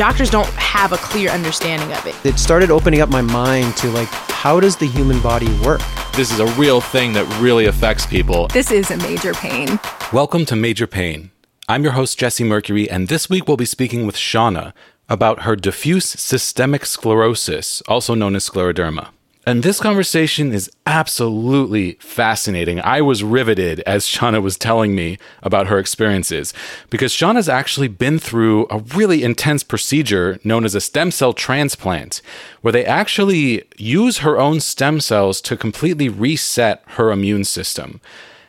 doctors don't have a clear understanding of it. It started opening up my mind to like, how does the human body work? This is a real thing that really affects people. This is a major pain. Welcome to Major Pain. I'm your host, Jesse Mercury, and this week we'll be speaking with Shauna about her diffuse systemic sclerosis, also known as scleroderma. And this conversation is absolutely fascinating. I was riveted as Shauna was telling me about her experiences because Shauna's actually been through a really intense procedure known as a stem cell transplant, where they actually use her own stem cells to completely reset her immune system.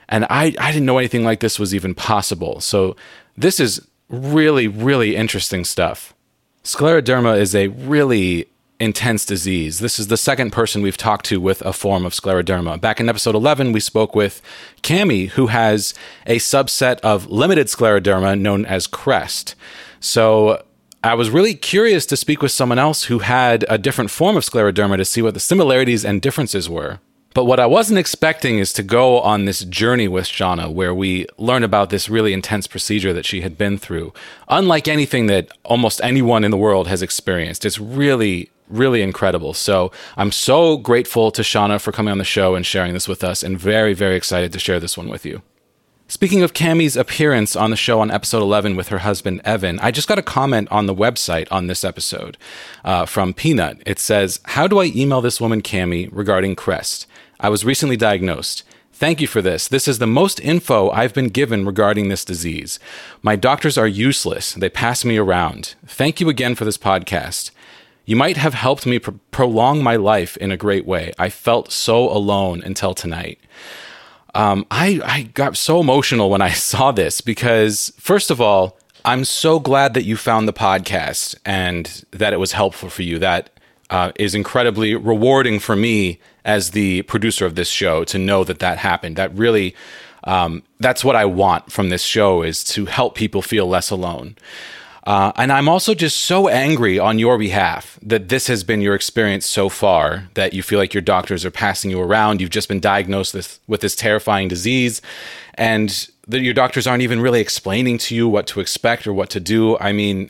And I, I didn't know anything like this was even possible. So this is really, really interesting stuff. Scleroderma is a really intense disease. This is the second person we've talked to with a form of scleroderma. Back in episode 11, we spoke with Cami, who has a subset of limited scleroderma known as CREST. So I was really curious to speak with someone else who had a different form of scleroderma to see what the similarities and differences were. But what I wasn't expecting is to go on this journey with Shauna where we learn about this really intense procedure that she had been through, unlike anything that almost anyone in the world has experienced. It's really really incredible. So I'm so grateful to Shauna for coming on the show and sharing this with us, and very, very excited to share this one with you. Speaking of Cami's appearance on the show on episode 11 with her husband Evan, I just got a comment on the website on this episode uh, from Peanut. It says, How do I email this woman Cami regarding Crest? I was recently diagnosed. Thank you for this. This is the most info I've been given regarding this disease. My doctors are useless. They pass me around. Thank you again for this podcast. You might have helped me pr- prolong my life in a great way. I felt so alone until tonight. Um, I, I got so emotional when I saw this because, first of all, I'm so glad that you found the podcast and that it was helpful for you. That uh, is incredibly rewarding for me as the producer of this show to know that that happened. That really, um, that's what I want from this show is to help people feel less alone. Uh, and I'm also just so angry on your behalf that this has been your experience so far, that you feel like your doctors are passing you around. You've just been diagnosed with, with this terrifying disease, and that your doctors aren't even really explaining to you what to expect or what to do. I mean,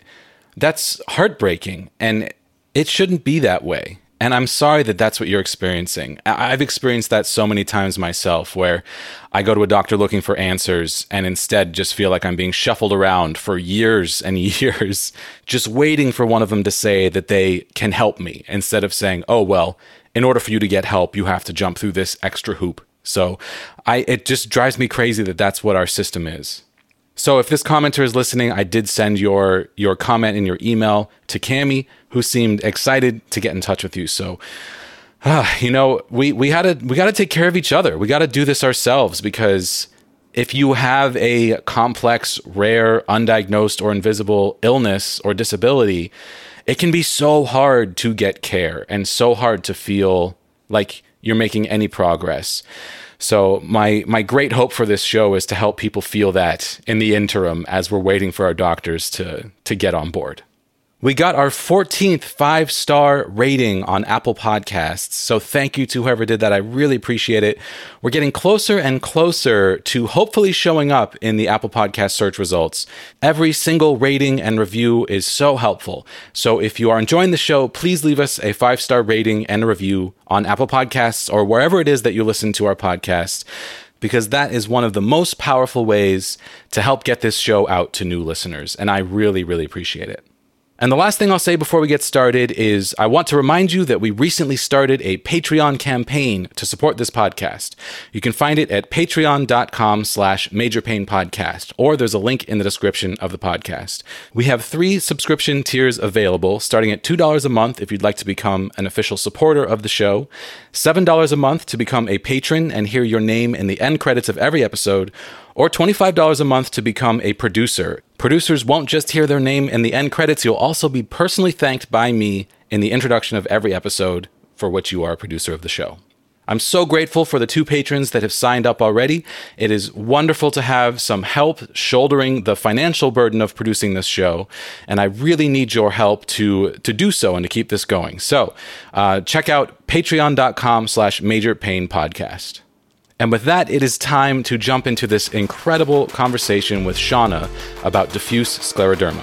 that's heartbreaking, and it shouldn't be that way. And I'm sorry that that's what you're experiencing. I've experienced that so many times myself where I go to a doctor looking for answers and instead just feel like I'm being shuffled around for years and years, just waiting for one of them to say that they can help me instead of saying, oh, well, in order for you to get help, you have to jump through this extra hoop. So I, it just drives me crazy that that's what our system is. So if this commenter is listening, I did send your your comment in your email to Cami, who seemed excited to get in touch with you. So uh, you know, we we had to we got to take care of each other. We got to do this ourselves because if you have a complex, rare, undiagnosed or invisible illness or disability, it can be so hard to get care and so hard to feel like you're making any progress. So my my great hope for this show is to help people feel that in the interim as we're waiting for our doctors to to get on board. We got our 14th five star rating on Apple Podcasts. So thank you to whoever did that. I really appreciate it. We're getting closer and closer to hopefully showing up in the Apple Podcast search results. Every single rating and review is so helpful. So if you are enjoying the show, please leave us a five star rating and a review on Apple Podcasts or wherever it is that you listen to our podcast because that is one of the most powerful ways to help get this show out to new listeners. And I really, really appreciate it. And the last thing I'll say before we get started is I want to remind you that we recently started a Patreon campaign to support this podcast. You can find it at patreon.com slash majorpainpodcast, or there's a link in the description of the podcast. We have three subscription tiers available, starting at $2 a month if you'd like to become an official supporter of the show, $7 a month to become a patron and hear your name in the end credits of every episode, or $25 a month to become a producer. Producers won't just hear their name in the end credits, you'll also be personally thanked by me in the introduction of every episode for which you are a producer of the show. I'm so grateful for the two patrons that have signed up already. It is wonderful to have some help shouldering the financial burden of producing this show, and I really need your help to to do so and to keep this going. So, uh, check out patreon.com slash major pain podcast. And with that, it is time to jump into this incredible conversation with Shauna about diffuse scleroderma.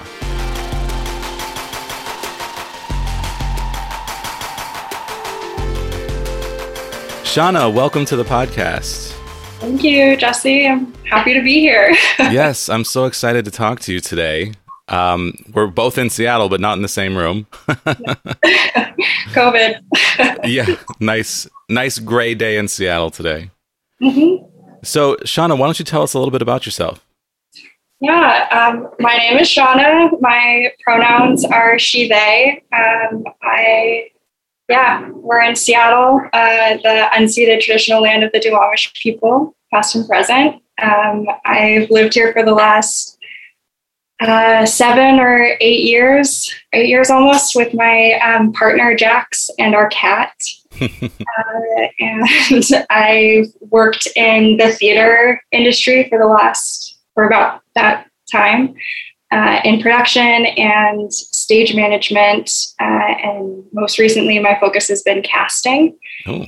Shauna, welcome to the podcast. Thank you, Jesse. I'm happy to be here. yes, I'm so excited to talk to you today. Um, we're both in Seattle, but not in the same room. COVID. yeah, nice, nice gray day in Seattle today. Mm-hmm. So, Shauna, why don't you tell us a little bit about yourself? Yeah, um, my name is Shauna. My pronouns are she, they. Um, I, yeah, we're in Seattle, uh, the unceded traditional land of the Duwamish people, past and present. Um, I've lived here for the last uh, seven or eight years, eight years almost, with my um, partner Jax and our cat. Uh, and I've worked in the theater industry for the last for about that time uh, in production and stage management. Uh, and most recently, my focus has been casting. Oh.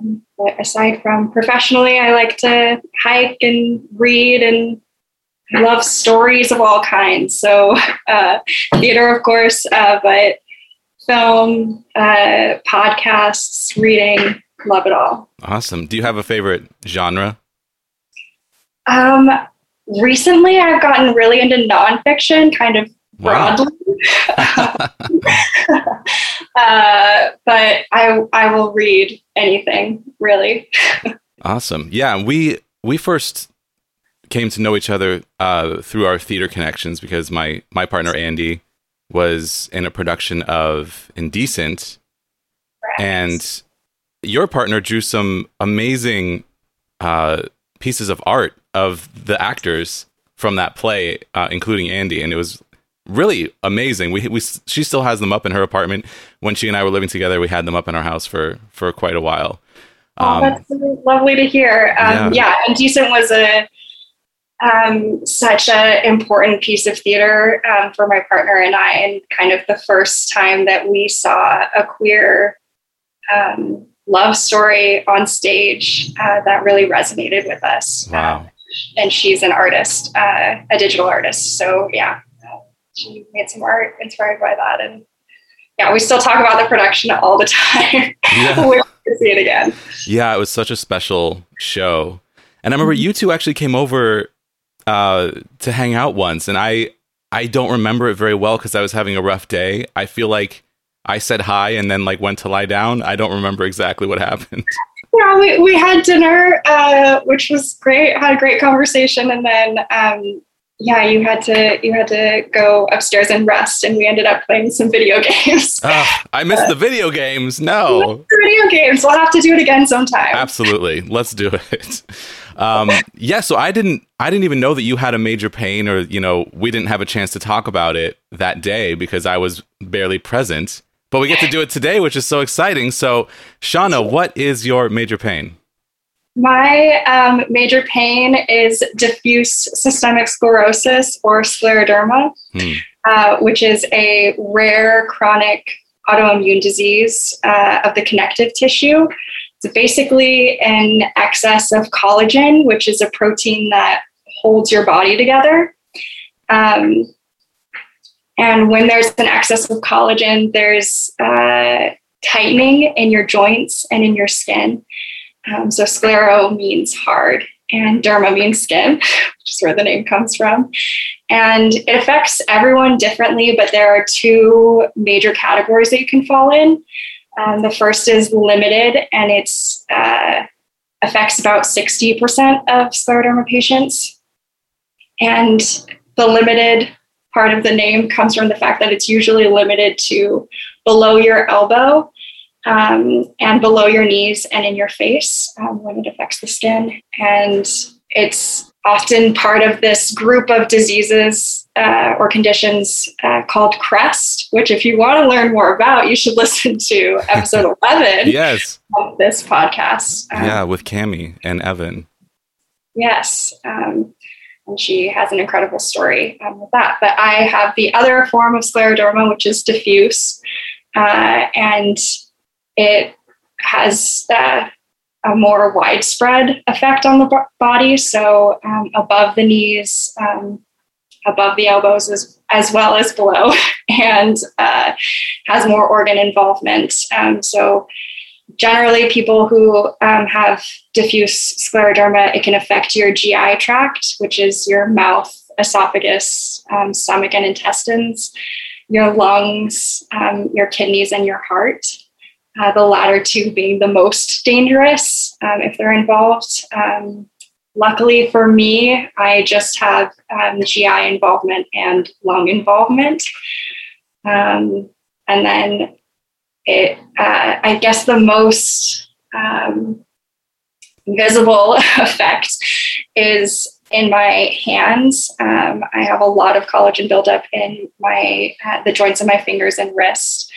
Um, but aside from professionally, I like to hike and read and love stories of all kinds. So, uh, theater, of course, uh, but film, uh, podcasts, reading, love it all. Awesome. Do you have a favorite genre? Um, recently, I've gotten really into nonfiction, kind of broadly. Wow. uh, but I I will read anything really. awesome. Yeah, we we first came to know each other uh, through our theater connections because my my partner Andy was in a production of Indecent, and your partner drew some amazing uh, pieces of art of the actors from that play, uh, including Andy, and it was really amazing. We we she still has them up in her apartment. When she and I were living together, we had them up in our house for for quite a while. Oh, um, oh, that's lovely to hear. Um, yeah. yeah, Indecent was a um, such an important piece of theater um, for my partner and I, and kind of the first time that we saw a queer um, love story on stage uh, that really resonated with us. Wow. Uh, and she's an artist, uh, a digital artist. So, yeah, she made some art inspired by that. And yeah, we still talk about the production all the time. Yeah. we see it again. Yeah, it was such a special show. And I remember you two actually came over uh, to hang out once, and I I don't remember it very well because I was having a rough day. I feel like I said hi and then like went to lie down. I don't remember exactly what happened. Yeah, we, we had dinner, uh, which was great. Had a great conversation, and then um, yeah, you had to you had to go upstairs and rest, and we ended up playing some video games. Uh, I missed the video games. No, the video games. We'll have to do it again sometime. Absolutely, let's do it. Um, yeah, so I didn't I didn't even know that you had a major pain, or you know, we didn't have a chance to talk about it that day because I was barely present. But we get to do it today, which is so exciting. So, Shauna, what is your major pain? My um, major pain is diffuse systemic sclerosis or scleroderma, hmm. uh, which is a rare chronic autoimmune disease uh, of the connective tissue. Basically an excess of collagen, which is a protein that holds your body together. Um, and when there's an excess of collagen, there's uh, tightening in your joints and in your skin. Um, so sclero means hard, and derma means skin, which is where the name comes from. And it affects everyone differently, but there are two major categories that you can fall in. Um, the first is limited, and it uh, affects about 60% of scleroderma patients. And the limited part of the name comes from the fact that it's usually limited to below your elbow um, and below your knees and in your face um, when it affects the skin. And it's often part of this group of diseases uh, or conditions uh, called CREST, which, if you want to learn more about, you should listen to episode 11 yes. of this podcast. Um, yeah, with Cami and Evan. Yes. Um, and she has an incredible story um, with that. But I have the other form of scleroderma, which is diffuse. Uh, and it has uh, a more widespread effect on the body. So um, above the knees, um, above the elbows, as, as well as below, and uh, has more organ involvement. Um, so generally, people who um, have diffuse scleroderma, it can affect your GI tract, which is your mouth, esophagus, um, stomach, and intestines, your lungs, um, your kidneys, and your heart. Uh, the latter two being the most dangerous um, if they're involved. Um, luckily for me, I just have um, GI involvement and lung involvement. and then it, uh, I guess the most um, visible effect is in my hands. Um, I have a lot of collagen buildup in my uh, the joints of my fingers and wrist.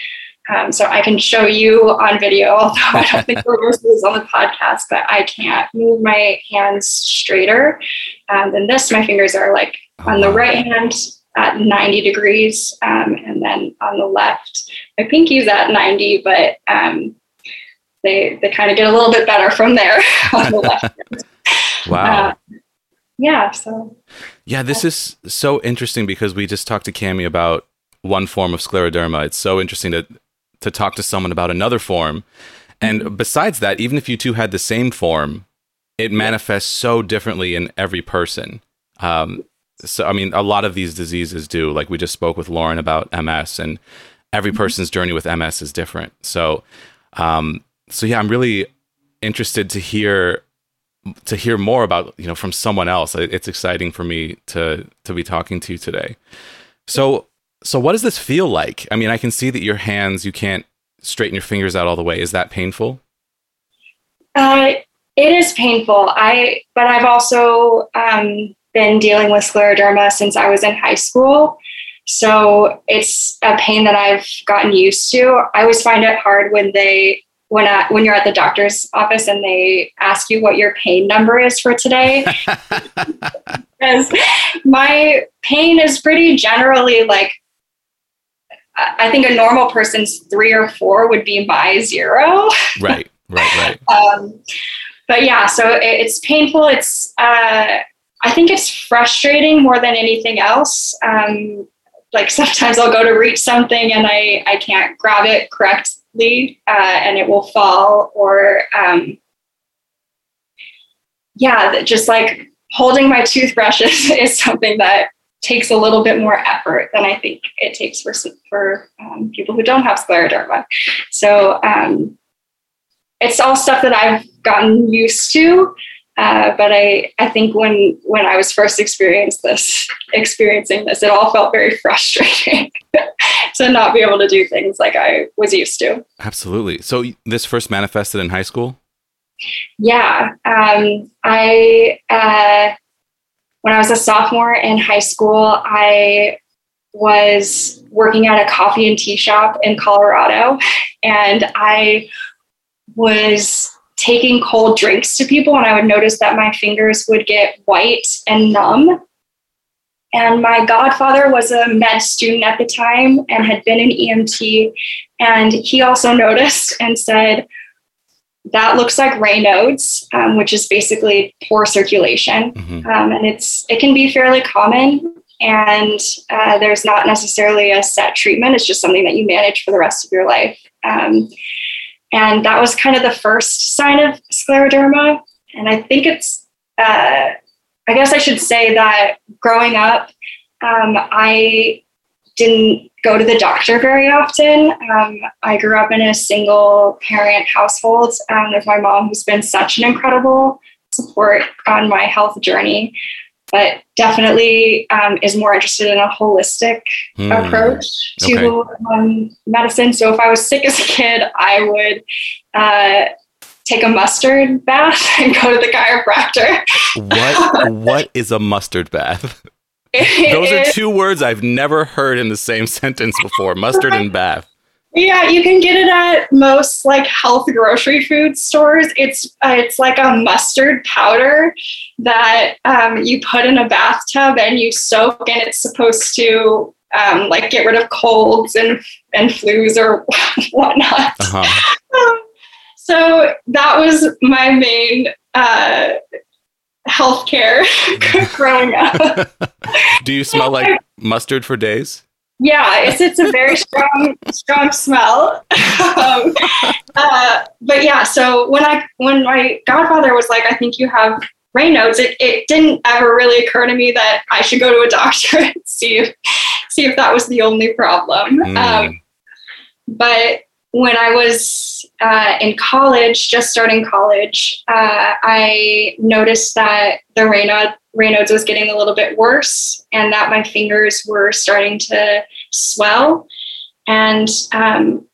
Um, so I can show you on video, although I don't think we're is on the podcast, but I can't move my hands straighter um, than this. My fingers are like on the right hand at 90 degrees, um, and then on the left, my pinky's at 90, but um, they they kind of get a little bit better from there on the left. wow. Uh, yeah. So. Yeah, this is so interesting because we just talked to Cami about one form of scleroderma. It's so interesting to to talk to someone about another form. And mm-hmm. besides that, even if you two had the same form, it manifests so differently in every person. Um, so, I mean, a lot of these diseases do. Like we just spoke with Lauren about MS, and every mm-hmm. person's journey with MS is different. So, um, so yeah, I'm really interested to hear to hear more about you know from someone else. It's exciting for me to to be talking to you today. So, so what does this feel like? I mean, I can see that your hands you can't straighten your fingers out all the way. Is that painful? Uh, it is painful. I but I've also um, been dealing with scleroderma since I was in high school. So it's a pain that I've gotten used to. I always find it hard when they when I, when you're at the doctor's office and they ask you what your pain number is for today. because my pain is pretty generally like I think a normal person's three or four would be my zero. Right, right, right. um, but yeah, so it, it's painful. It's uh, I think it's frustrating more than anything else. Um, like sometimes I'll go to reach something and I, I can't grab it correctly uh, and it will fall or um, yeah, just like holding my toothbrush is, is something that takes a little bit more effort than I think it takes for, for um, people who don't have scleroderma. So um, it's all stuff that I've gotten used to. Uh, but I, I think when when I was first experienced this, experiencing this, it all felt very frustrating to not be able to do things like I was used to. Absolutely. So this first manifested in high school. Yeah, um, I uh, when I was a sophomore in high school, I was working at a coffee and tea shop in Colorado, and I was taking cold drinks to people, and I would notice that my fingers would get white and numb. And my godfather was a med student at the time and had been an EMT. And he also noticed and said, That looks like Raynaud's, um, which is basically poor circulation. Mm-hmm. Um, and it's it can be fairly common. And uh, there's not necessarily a set treatment, it's just something that you manage for the rest of your life. Um, and that was kind of the first sign of scleroderma. And I think it's, uh, I guess I should say that growing up, um, I didn't go to the doctor very often. Um, I grew up in a single parent household um, with my mom, who's been such an incredible support on my health journey but definitely um, is more interested in a holistic mm. approach to okay. um, medicine. So if I was sick as a kid, I would uh, take a mustard bath and go to the chiropractor. What what is a mustard bath? Those are two words I've never heard in the same sentence before. Mustard and bath. Yeah, you can get it at most like health grocery food stores. It's uh, it's like a mustard powder that um, you put in a bathtub and you soak, and it's supposed to um, like get rid of colds and and flus or whatnot. Uh-huh. Um, so that was my main uh, healthcare growing up. Do you smell like mustard for days? Yeah, it's it's a very strong strong smell. um, uh, but yeah, so when I when my godfather was like, I think you have Raynaud's, it, it didn't ever really occur to me that I should go to a doctor and see if see if that was the only problem. Mm. Um, but when I was uh, in college, just starting college, uh, I noticed that the Raynaud, Raynaud's was getting a little bit worse and that my fingers were starting to swell. And um,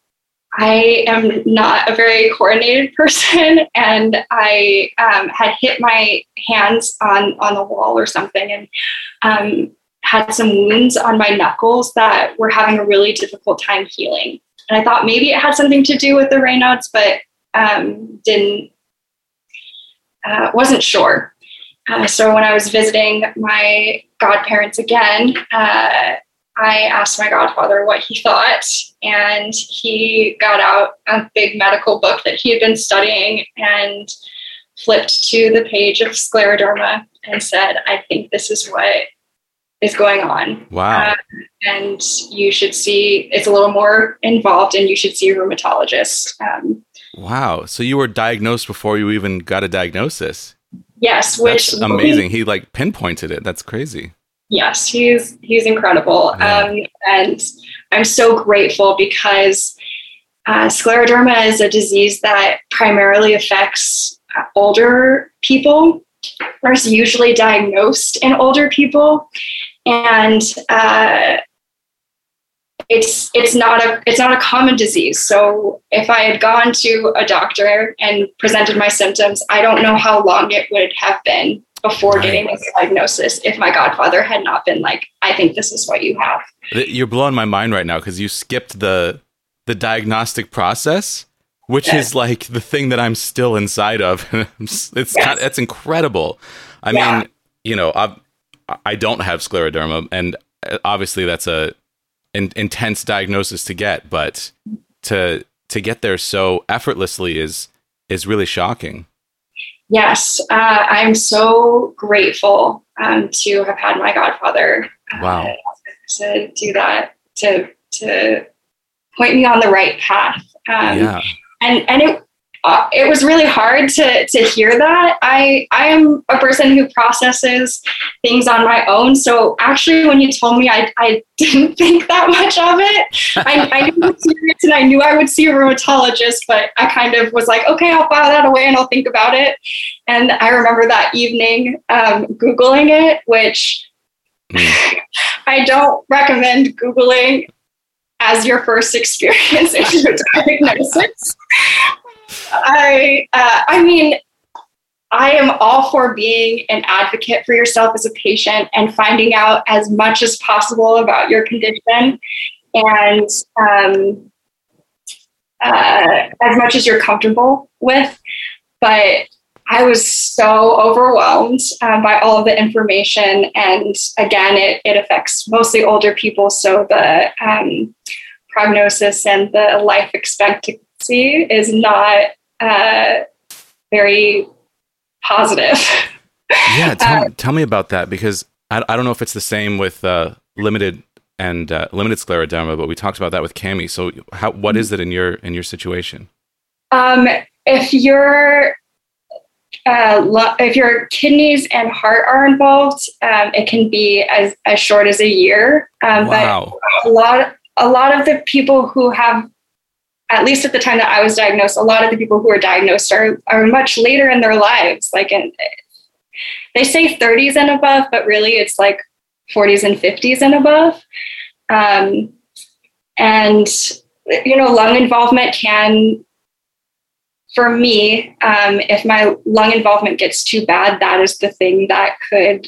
I am not a very coordinated person, and I um, had hit my hands on on the wall or something, and um, had some wounds on my knuckles that were having a really difficult time healing. And I thought maybe it had something to do with the Raynaud's, but um, didn't uh, wasn't sure. Uh, so when I was visiting my godparents again, uh, I asked my godfather what he thought, and he got out a big medical book that he had been studying and flipped to the page of scleroderma and said, I think this is what is going on. Wow. Uh, and you should see, it's a little more involved, and you should see a rheumatologist. Um, wow. So you were diagnosed before you even got a diagnosis? Yes, which That's amazing. He like pinpointed it. That's crazy. Yes, he's he's incredible, yeah. um, and I'm so grateful because uh, scleroderma is a disease that primarily affects uh, older people, or is usually diagnosed in older people, and uh, it's it's not a it's not a common disease. So if I had gone to a doctor and presented my symptoms, I don't know how long it would have been before getting this diagnosis if my godfather had not been like, I think this is what you have. You're blowing my mind right now because you skipped the the diagnostic process, which is like the thing that I'm still inside of. it's yes. kind that's incredible. I yeah. mean, you know, I I don't have scleroderma, and uh, obviously that's a an intense diagnosis to get, but to to get there so effortlessly is is really shocking. Yes, uh, I'm so grateful um, to have had my godfather. Uh, wow. Uh, to do that, to to point me on the right path. Um, yeah. And and it uh, it was really hard to to hear that. I I am a person who processes things on my own. So actually, when you told me, I I didn't think that much of it. I, I knew it serious and I knew I would see a rheumatologist, but I kind of was like, okay, I'll file that away and I'll think about it. And I remember that evening um, googling it, which mm. I don't recommend googling as your first experience in your diagnosis. I uh, I mean, I am all for being an advocate for yourself as a patient and finding out as much as possible about your condition and um, uh, as much as you're comfortable with. But I was so overwhelmed um, by all of the information. And again, it, it affects mostly older people. So the um, prognosis and the life expectancy is not uh, very positive. yeah, tell, uh, tell, me about that because I, I don't know if it's the same with uh, limited and uh, limited scleroderma, but we talked about that with Cami. So, how, what is it in your in your situation? Um, if your uh, if your kidneys and heart are involved, um, it can be as, as short as a year. Um, wow. But a lot a lot of the people who have at least at the time that I was diagnosed, a lot of the people who are diagnosed are, are much later in their lives. Like, in, they say 30s and above, but really it's like 40s and 50s and above. Um, and, you know, lung involvement can, for me, um, if my lung involvement gets too bad, that is the thing that could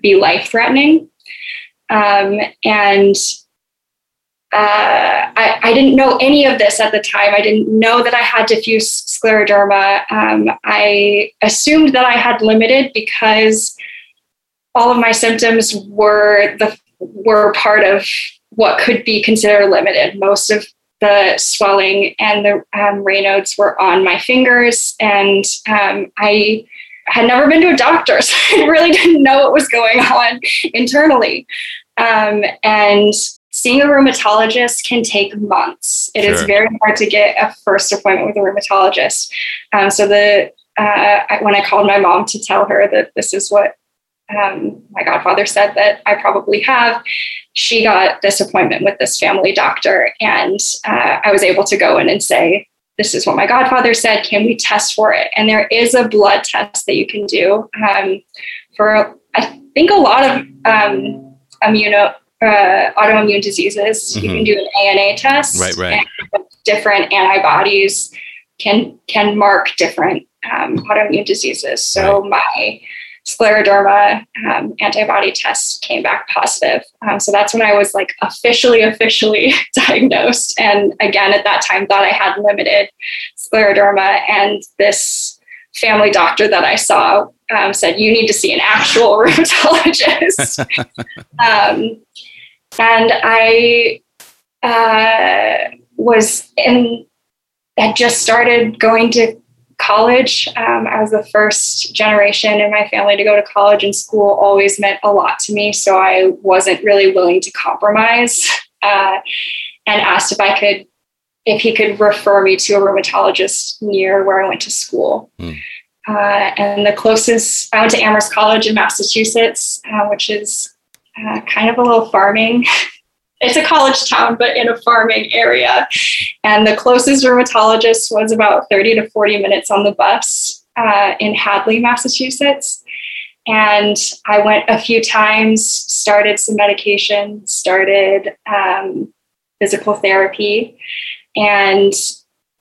be life threatening. Um, and uh, I, I, didn't know any of this at the time. I didn't know that I had diffuse scleroderma. Um, I assumed that I had limited because all of my symptoms were the were part of what could be considered limited. Most of the swelling and the um, Raynaud's were on my fingers, and um, I had never been to a doctor, so I really didn't know what was going on internally. Um, and seeing a rheumatologist can take months. It is Sure. very hard to get a first appointment with a rheumatologist. Um, so the uh, I, when I called my mom to tell her that this is what um, my godfather said that I probably have, she got this appointment with this family doctor, and uh, I was able to go in and say, "This is what my godfather said. Can we test for it?" And there is a blood test that you can do um, for I think a lot of um, immuno uh, autoimmune diseases. You can do an ANA test, Mm-hmm. Right, right. different antibodies can can mark different um, autoimmune diseases. So my scleroderma um, antibody test came back positive. Um, so that's when I was like officially, officially diagnosed. And again, at that time, thought I had limited scleroderma. And this family doctor that I saw um, said, You need to see an actual rheumatologist. and I uh, was in, had just started going to college. Um, I was the first generation in my family to go to college, and school always meant a lot to me. So I wasn't really willing to compromise uh, and asked if I could, if he could refer me to a rheumatologist near where I went to school. Hmm. Uh, and the closest, I went to Amherst College in Massachusetts, uh, which is uh, kind of a little farming. It's a college town, but in a farming area. And the closest rheumatologist was about 30 to 40 minutes on the bus uh, in Hadley, Massachusetts. And I went a few times, started some medication, started um, physical therapy, and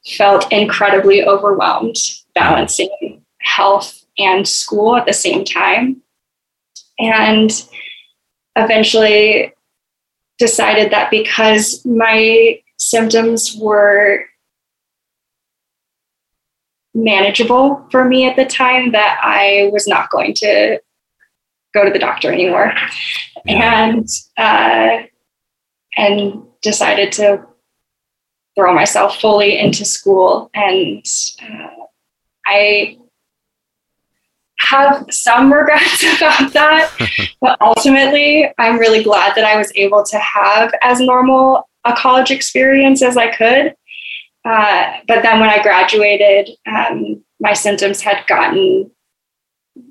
felt incredibly overwhelmed balancing health and school at the same time. And eventually decided that because my symptoms were manageable for me at the time that I was not going to go to the doctor anymore. And uh, and decided to throw myself fully into school. And uh, I have some regrets about that but ultimately i'm really glad that i was able to have as normal a college experience as i could. Uh, but then when i graduated um, my symptoms had gotten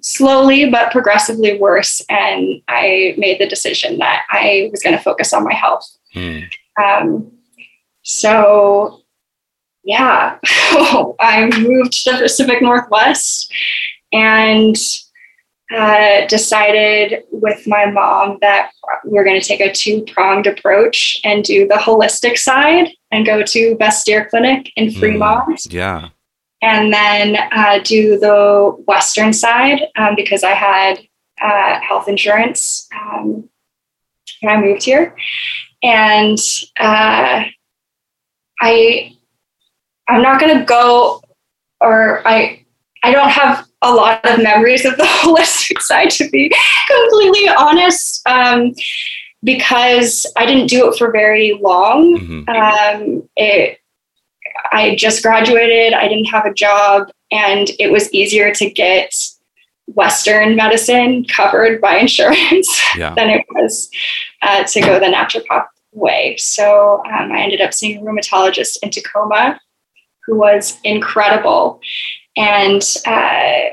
slowly but progressively worse and i made the decision that i was going to focus on my health. Hmm. um, so yeah. I moved to the pacific northwest and uh, decided with my mom that we're going to take a two pronged approach and do the holistic side and go to Bastyr Clinic in Fremont Yeah. and then uh, do the Western side um, because I had uh, health insurance um, when I moved here. And uh, I, I'm not going to go, or I, I don't have a lot of memories of the holistic side, to be completely honest, um, because I didn't do it for very long. Mhm. Um, it, I just graduated, I didn't have a job, and it was easier to get Western medicine covered by insurance Yeah. than it was uh, to go the naturopath way. So um, I ended up seeing a rheumatologist in Tacoma who was incredible. And uh,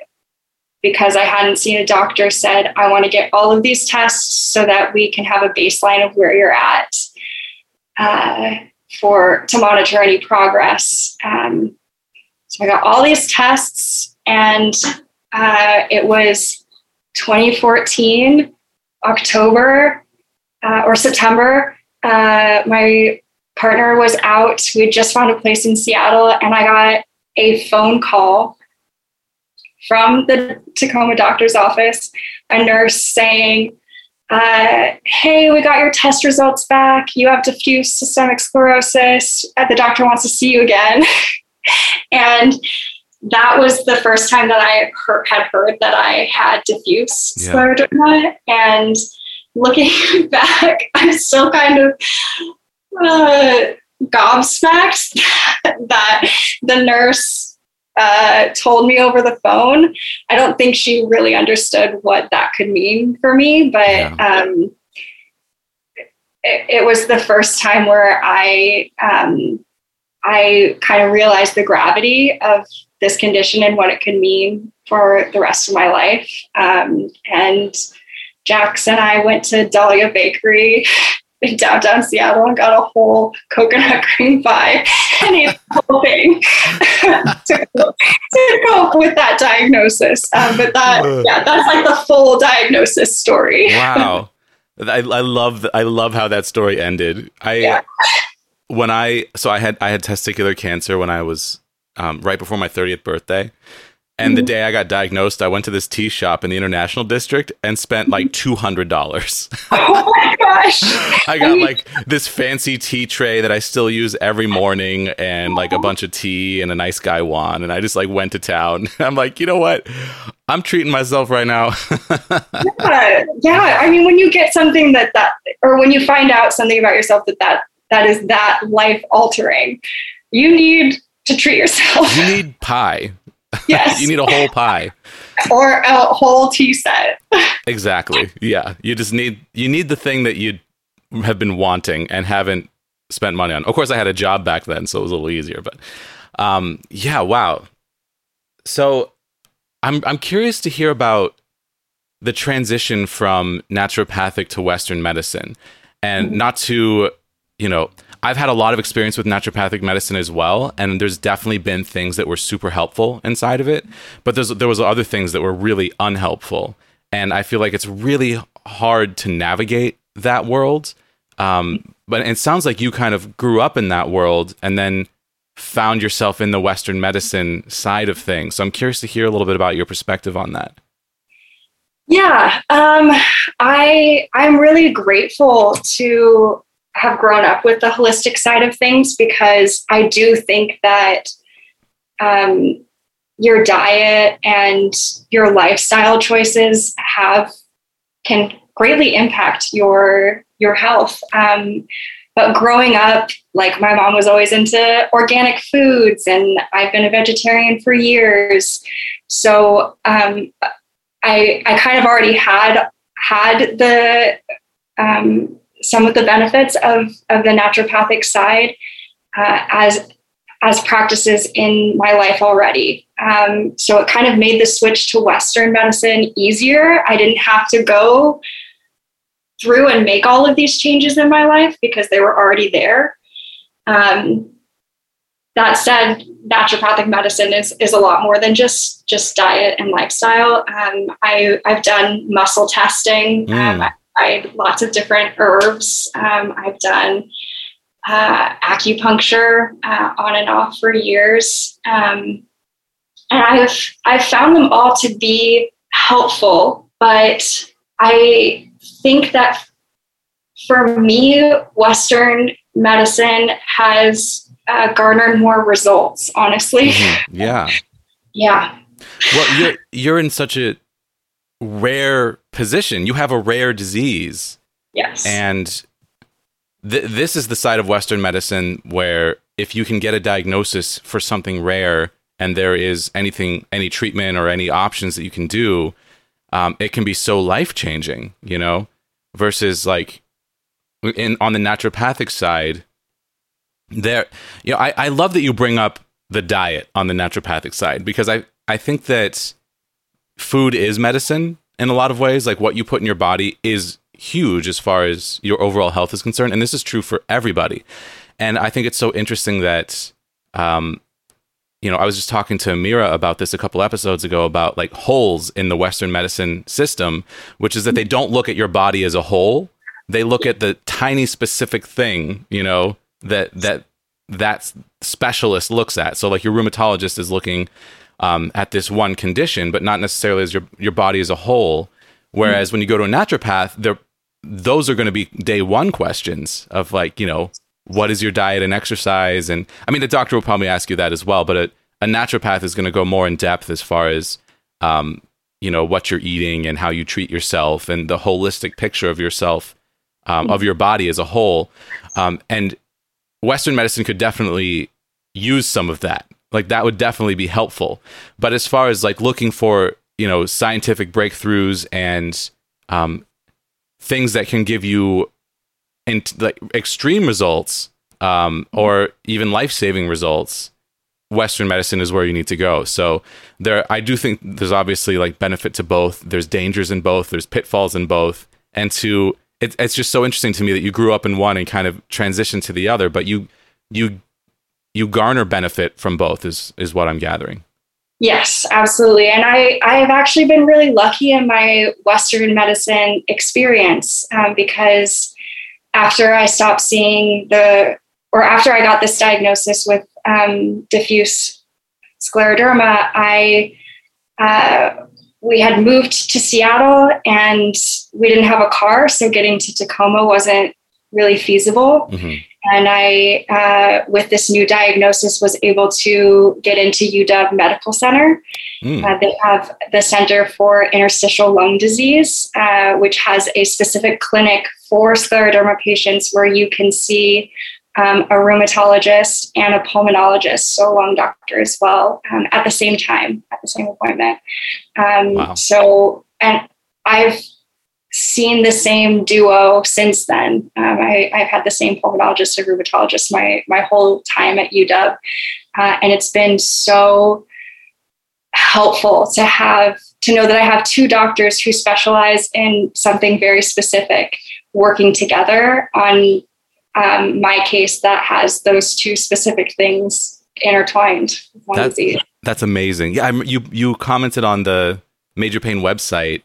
because I hadn't seen a doctor, said, I want to get all of these tests so that we can have a baseline of where you're at uh, for to monitor any progress. Um, so I got all these tests, and uh, it was 2014, October uh, or September. Uh, my partner was out. We just found a place in Seattle, and I got a phone call from the Tacoma doctor's office, a nurse saying, uh, Hey, we got your test results back. You have diffuse systemic sclerosis. Uh, the doctor wants to see you again. and that was the first time that I heard, had heard that I had diffuse Yeah. scleroderma. And looking back, I'm still kind of uh, gobsmacked that the nurse uh, told me over the phone. I don't think she really understood what that could mean for me, but Yeah. um, it, it was the first time where I um, I kind of realized the gravity of this condition and what it could mean for the rest of my life. Um, and Jax and I went to Dahlia Bakery in downtown Seattle and got a whole coconut cream pie and ate the whole thing to, to cope with that diagnosis. Um, but that, yeah, that's like the full diagnosis story. Wow. I, I love I love how that story ended. I yeah. when I so I had I had testicular cancer when I was um, right before my 30th birthday. And the mm-hmm. day I got diagnosed, I went to this tea shop in the International District and spent like two hundred dollars. oh my gosh! I got like this fancy tea tray that I still use every morning, and like a bunch of tea and a nice gaiwan. And I just like went to town. I'm like, you know what? I'm treating myself right now. yeah, yeah. I mean, when you get something that that, or when you find out something about yourself that that that is that life altering, you need to treat yourself. You need pie. Yes. you need a whole pie. Or a whole tea set. exactly. Yeah. You just need you need the thing that you have been wanting and haven't spent money on. Of course I had a job back then, so it was a little easier, but um yeah, wow. So I'm I'm curious to hear about the transition from naturopathic to western medicine and mm-hmm. not to, you know, I've had a lot of experience with naturopathic medicine as well, and there's definitely been things that were super helpful inside of it, but there was other things that were really unhelpful, and I feel like it's really hard to navigate that world. Um, but it sounds like you kind of grew up in that world and then found yourself in the Western medicine side of things. So I'm curious to hear a little bit about your perspective on that. Yeah, um, I I'm really grateful to have grown up with the holistic side of things because I do think that um, your diet and your lifestyle choices have can greatly impact your your health. Um, but growing up, like my mom was always into organic foods, and I've been a vegetarian for years. So um, I I kind of already had had the um, some of the benefits of, of the naturopathic side uh, as as practices in my life already. Um, so it kind of made the switch to Western medicine easier. I didn't have to go through and make all of these changes in my life because they were already there. Um, that said, naturopathic medicine is, is a lot more than just just diet and lifestyle. Um, I, I've done muscle testing. Mm. Um, tried lots of different herbs. Um, I've done uh, acupuncture uh, on and off for years, um, and I've I've found them all to be helpful. But I think that for me, Western medicine has uh, garnered more results. Honestly, mm-hmm. yeah, yeah. Well, you're you're in such a rare position. You have a rare disease. Yes. And th- this is the side of Western medicine where if you can get a diagnosis for something rare and there is anything, any treatment or any options that you can do, um, it can be so life changing, you know, versus like in on the naturopathic side, there, you know, I, I love that you bring up the diet on the naturopathic side because I, I think that food is medicine in a lot of ways. Like what you put in your body is huge as far as your overall health is concerned. And this is true for everybody. And I think it's so interesting that, um, you know, I was just talking to Mira about this a couple episodes ago about like holes in the Western medicine system, which is that they don't look at your body as a whole. They look at the tiny specific thing, you know, that that that specialist looks at. So like your rheumatologist is looking um, at this one condition, but not necessarily as your your body as a whole. Whereas mm when you go to a naturopath, those are going to be day one questions of like you know what is your diet and exercise, and I mean the doctor will probably ask you that as well, but a, a naturopath is going to go more in depth as far as um, you know what you're eating and how you treat yourself and the holistic picture of yourself um, of your body as a whole. Um, and western medicine could definitely use some of that like that would definitely be helpful. But as far as like looking for you know scientific breakthroughs and um, things that can give you in like extreme results um, or even life-saving results western medicine is where you need to go. So there i do think there's obviously like benefit to both. There's dangers in both. There's pitfalls in both. And to it, it's just so interesting to me that you grew up in one and kind of transitioned to the other but you you you garner benefit from both is is what i'm gathering Yes, absolutely. And I, I have actually been really lucky in my Western medicine experience um, because after I stopped seeing the, or after I got this diagnosis with um, diffuse scleroderma, I, uh, we had moved to Seattle and we didn't have a car. So getting to Tacoma wasn't really feasible. Mm-hmm and I, uh, with this new diagnosis, was able to get into UW Medical Center. Mm. Uh, they have the Center for Interstitial Lung Disease, uh, which has a specific clinic for scleroderma patients where you can see um, a rheumatologist and a pulmonologist, so a lung doctor as well, um, at the same time, at the same appointment. Um, wow. So, and I've seen the same duo since then. Um, I, have had the same pulmonologist and rheumatologist my my whole time at UW, uh, and it's been so helpful to have to know that I have two doctors who specialize in something very specific working together on um, my case that has those two specific things intertwined. That's, that's amazing. Yeah, I'm, you you commented on the Major Pain website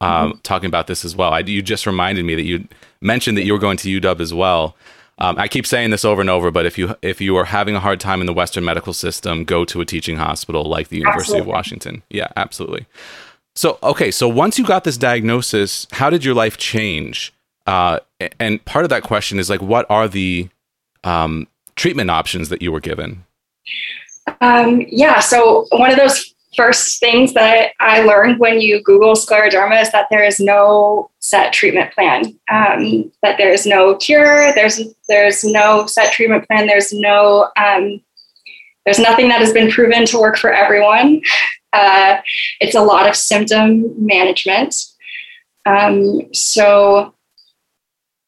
um, mm-hmm. talking about this as well. I, you just reminded me that you mentioned that you were going to UW as well. Um, I keep saying this over and over, but if you if you are having a hard time in the Western medical system, go to a teaching hospital like the University absolutely. of Washington. Yeah, absolutely. So okay, so once you got this diagnosis, how did your life change? Uh, and part of that question is like, what are the um, treatment options that you were given? Um, yeah, so one of those first things that I learned when you Google scleroderma is that there is no set treatment plan. Um, that there is no cure. There's there's no set treatment plan. There's no um, there's nothing that has been proven to work for everyone. Uh, it's a lot of symptom management. Um, so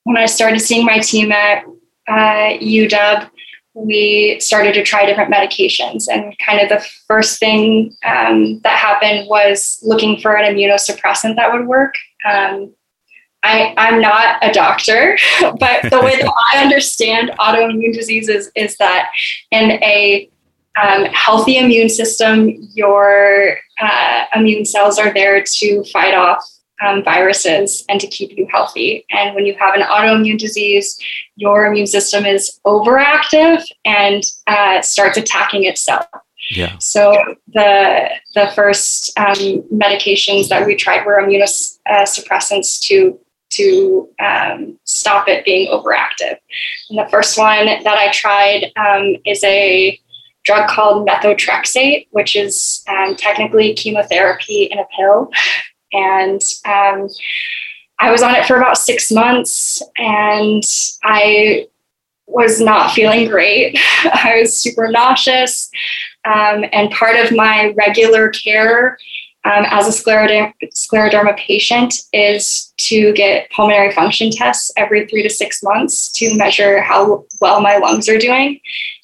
when I started seeing my team at uh, UW, we started to try different medications. And kind of the first thing um, that happened was looking for an immunosuppressant that would work. Um, I, I'm not a doctor, but the way that I understand autoimmune diseases is that in a um, healthy immune system, your uh, immune cells are there to fight off um, viruses and to keep you healthy. And when you have an autoimmune disease, your immune system is overactive and uh, starts attacking itself. Yeah. So the the first um, medications that we tried were immunosuppressants to to um, stop it being overactive. And the first one that I tried um, is a drug called methotrexate, which is um, technically chemotherapy in a pill. And um, I was on it for about six months and I was not feeling great. I was super nauseous. Um, and part of my regular care um, as a scleroderma, patient is to get pulmonary function tests every three to six months to measure how well my lungs are doing.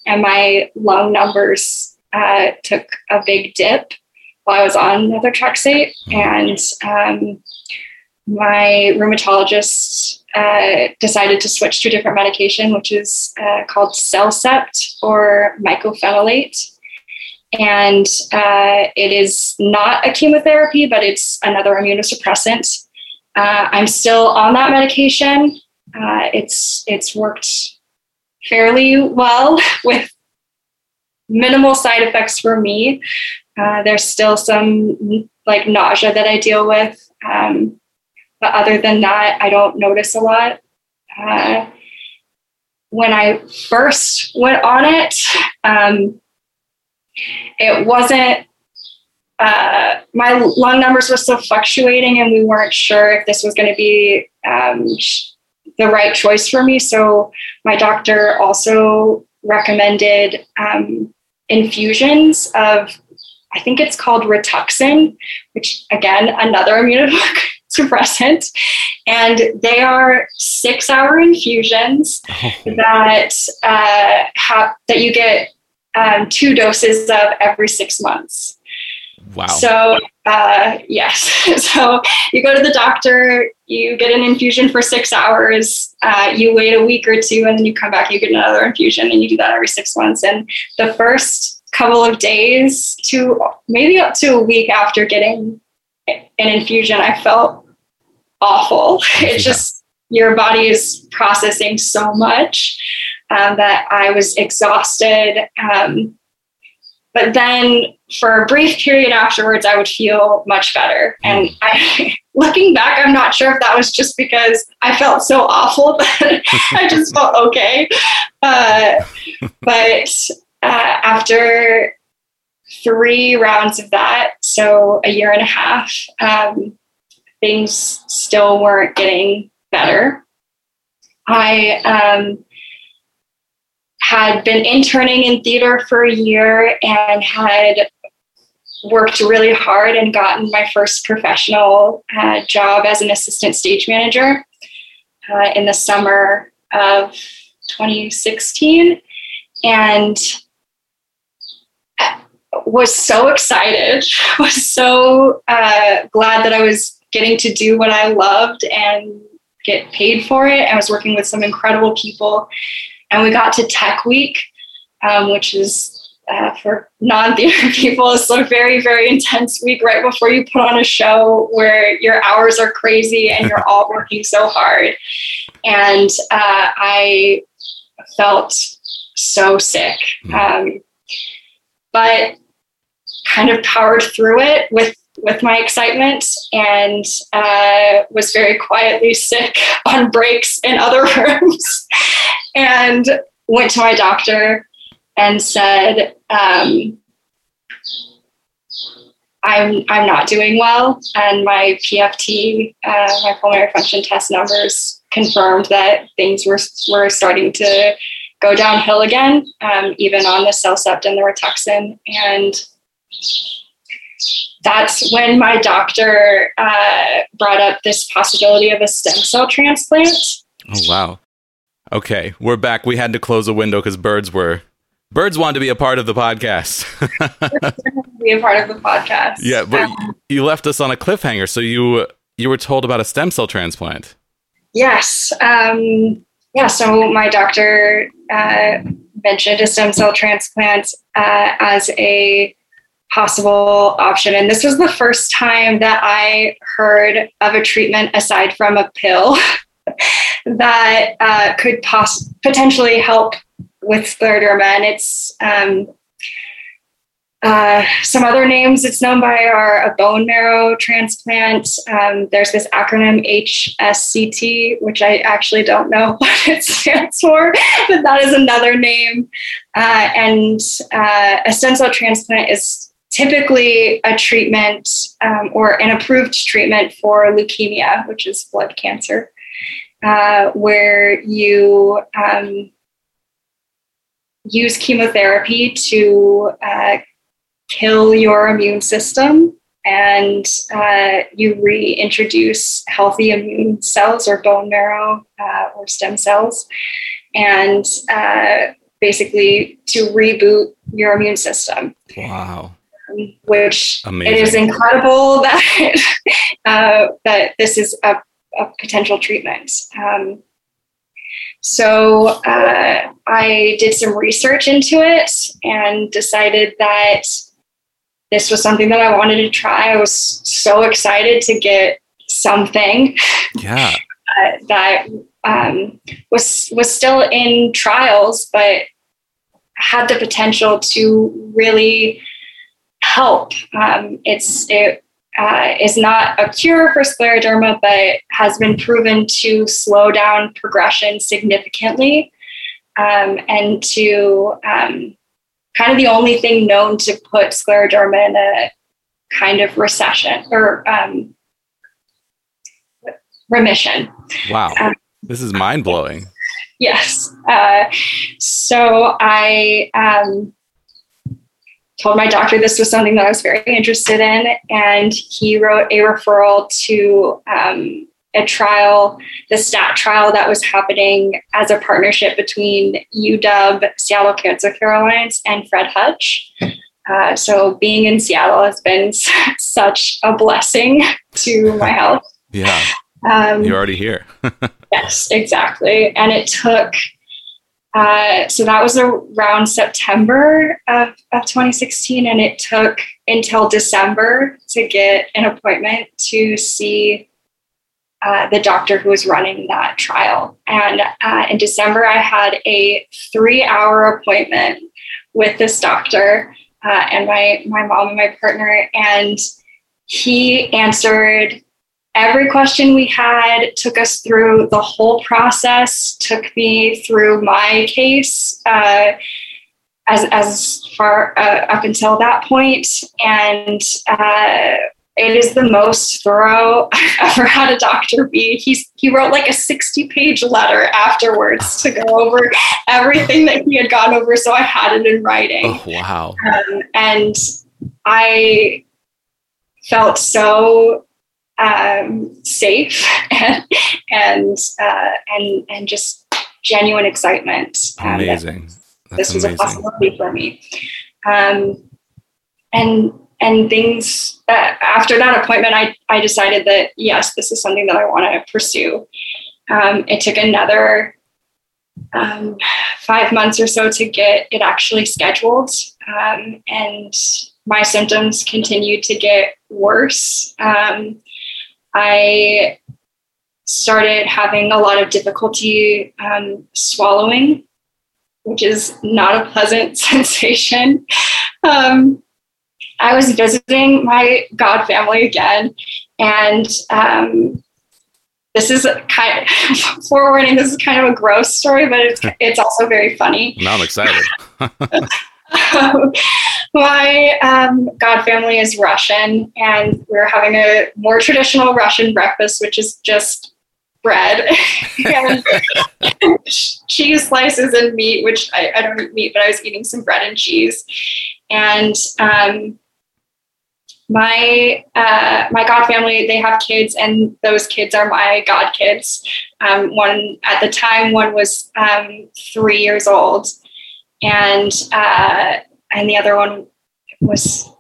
And my lung numbers uh, took a big dip while I was on another methotrexate, and um, my rheumatologist uh, decided to switch to a different medication, which is uh, called CellCept or mycophenolate. And uh, it is not a chemotherapy, but it's another immunosuppressant. Uh, I'm still on that medication. Uh, it's it's worked fairly well with minimal side effects for me. Uh, there's still some like nausea that I deal with. Um, but other than that, I don't notice a lot. Uh, when I first went on it, um, it wasn't, uh, my lung numbers were still fluctuating, and we weren't sure if this was going to be um, the right choice for me. So, my doctor also recommended um, infusions of I think it's called Rituxan, which again, another immuno immunosuppressant, and they are six-hour infusions Oh, that uh, have that you get um, two doses of every six months. wow. So, uh, yes. so you go to the doctor, you get an infusion for six hours, uh, you wait a week or two, and then you come back, you get another infusion, and you do that every six months. And the first couple of days to maybe up to a week after getting an infusion, I felt awful. It's Yeah. just your body is processing so much um, that I was exhausted. Um, but then for a brief period afterwards, I would feel much better. And I, looking back, I'm not sure if that was just because I felt so awful that I just felt okay. Uh, but uh, after three rounds of that, so a year and a half, um, things still weren't getting better. I um, had been interning in theater for a year and had worked really hard and gotten my first professional uh, job as an assistant stage manager uh, in the summer of 2016 and was so excited was so uh, glad that i was getting to do what i loved and get paid for it. I was working with some incredible people. And we got to tech week um, which is uh, for non-theater people it's a very very intense week right before you put on a show where your hours are crazy and you're all working so hard. And uh, i felt so sick. Um, but kind of powered through it with with my excitement and uh, was very quietly sick on breaks in other rooms and went to my doctor and said um, I'm I'm not doing well. And my PFT uh, my pulmonary function test numbers confirmed that things were were starting to go downhill again um, even on the CellCept and the Rituxan and that's when my doctor uh, brought up this possibility of a stem cell transplant. Oh wow. Okay, we're back. We had to close a window because birds were birds wanted to be a part of the podcast. Be a part of the podcast. yeah, but Um, you left us on a cliffhanger. So you you were told about a stem cell transplant. yes. Um, yeah. So my doctor uh, mentioned a stem cell transplant uh, as a possible option, and this was the first time that I heard of a treatment aside from a pill that uh, could poss- potentially help with scleroderma. And it's um, uh, some other names it's known by are a bone marrow transplant. Um, there's this acronym HSCT, which I actually don't know what it stands for, but that is another name. Uh, and uh, a stem cell transplant is typically a treatment um, or an approved treatment for leukemia, which is blood cancer, uh, where you um, use chemotherapy to uh, kill your immune system and uh, you reintroduce healthy immune cells or bone marrow uh, or stem cells and uh, basically to reboot your immune system Wow. Which Amazing. it is incredible that uh, that this is a, a potential treatment. Um, so uh, I did some research into it and decided that this was something that I wanted to try. I was so excited to get something Yeah. uh, that um, was was still in trials, but had the potential to really help. Um, it's it uh, is not a cure for scleroderma, but has been proven to slow down progression significantly, um, and to um, kind of the only thing known to put scleroderma in a kind of recession or um, remission. Wow. Um, This is mind blowing. Yes. Uh, so I um, told my doctor this was something that I was very interested in, and he wrote a referral to um, a trial, the STAT trial that was happening as a partnership between UW, Seattle Cancer Care Alliance, and Fred Hutch. Uh, so being in Seattle has been such a blessing to my health. Yeah. Um, You're already here. yes, exactly. And it took, uh, so that was around September of, of 2016, and it took until December to get an appointment to see uh, the doctor who was running that trial. And uh, in December, I had a three hour appointment with this doctor uh, and my, my mom and my partner. And he answered every question we had, took us through the whole process, took me through my case. Uh, as, as far uh, up until that point, and it is the most thorough I've ever had a doctor be. He's he wrote like a 60 page letter afterwards to go over everything that he had gone over. So I had it in writing. Oh wow. Um, and I felt so um, safe and and uh, and and just genuine excitement. Um, amazing. this was amazing. a possibility for me. Um, and and things uh, after that appointment I, I decided that yes this is something that i want to pursue um, it took another um, five months or so to get it actually scheduled um, and my symptoms continued to get worse um, i started having a lot of difficulty um, swallowing which is not a pleasant sensation um, I was visiting my God family again, and um, this is kind of forewarning. This is kind of a gross story, but it's it's also very funny. Now I'm excited. my um, God family is Russian, and we're having a more traditional Russian breakfast, which is just bread. And cheese slices and meat, which I, I, don't eat meat, but I was eating some bread and cheese. And um, my uh, my god family they have kids and those kids are my god kids um, one at the time one was um, three years old and uh, and the other one was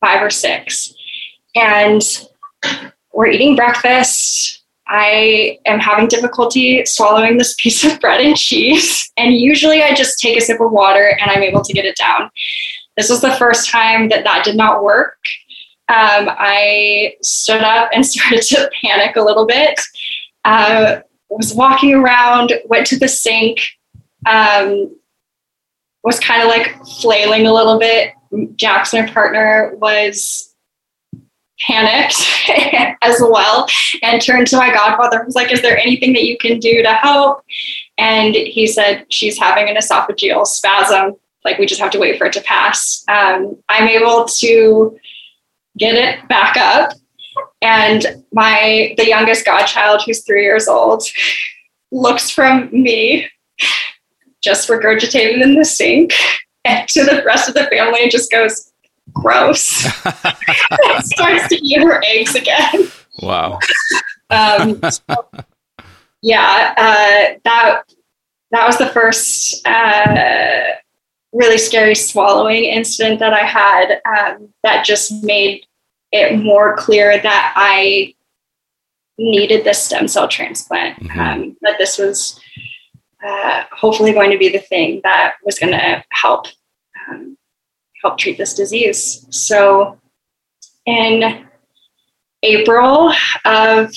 five or six. And we're eating breakfast. I am having difficulty swallowing this piece of bread and cheese. And usually i just take a sip of water and i'm able to get it down. This was the first time that that did not work. Um, I stood up and started to panic a little bit. Uh, was walking around, went to the sink, um, was kind of like flailing a little bit. Jackson, my partner, was panicked as well and turned to my godfather was like is there anything that you can do to help and he said she's having an esophageal spasm like we just have to wait for it to pass um, i'm able to get it back up. And my the youngest godchild, who's three years old, looks from me, just regurgitated in the sink, and to the rest of the family and just goes, gross. starts to eat her eggs again. Wow. um, so, yeah, uh, that that was the first uh, really scary swallowing incident that I had um, that just made it more clear that I needed this stem cell transplant. Mm-hmm. Um, that this was uh, hopefully going to be the thing that was going to help um, help treat this disease. So in April of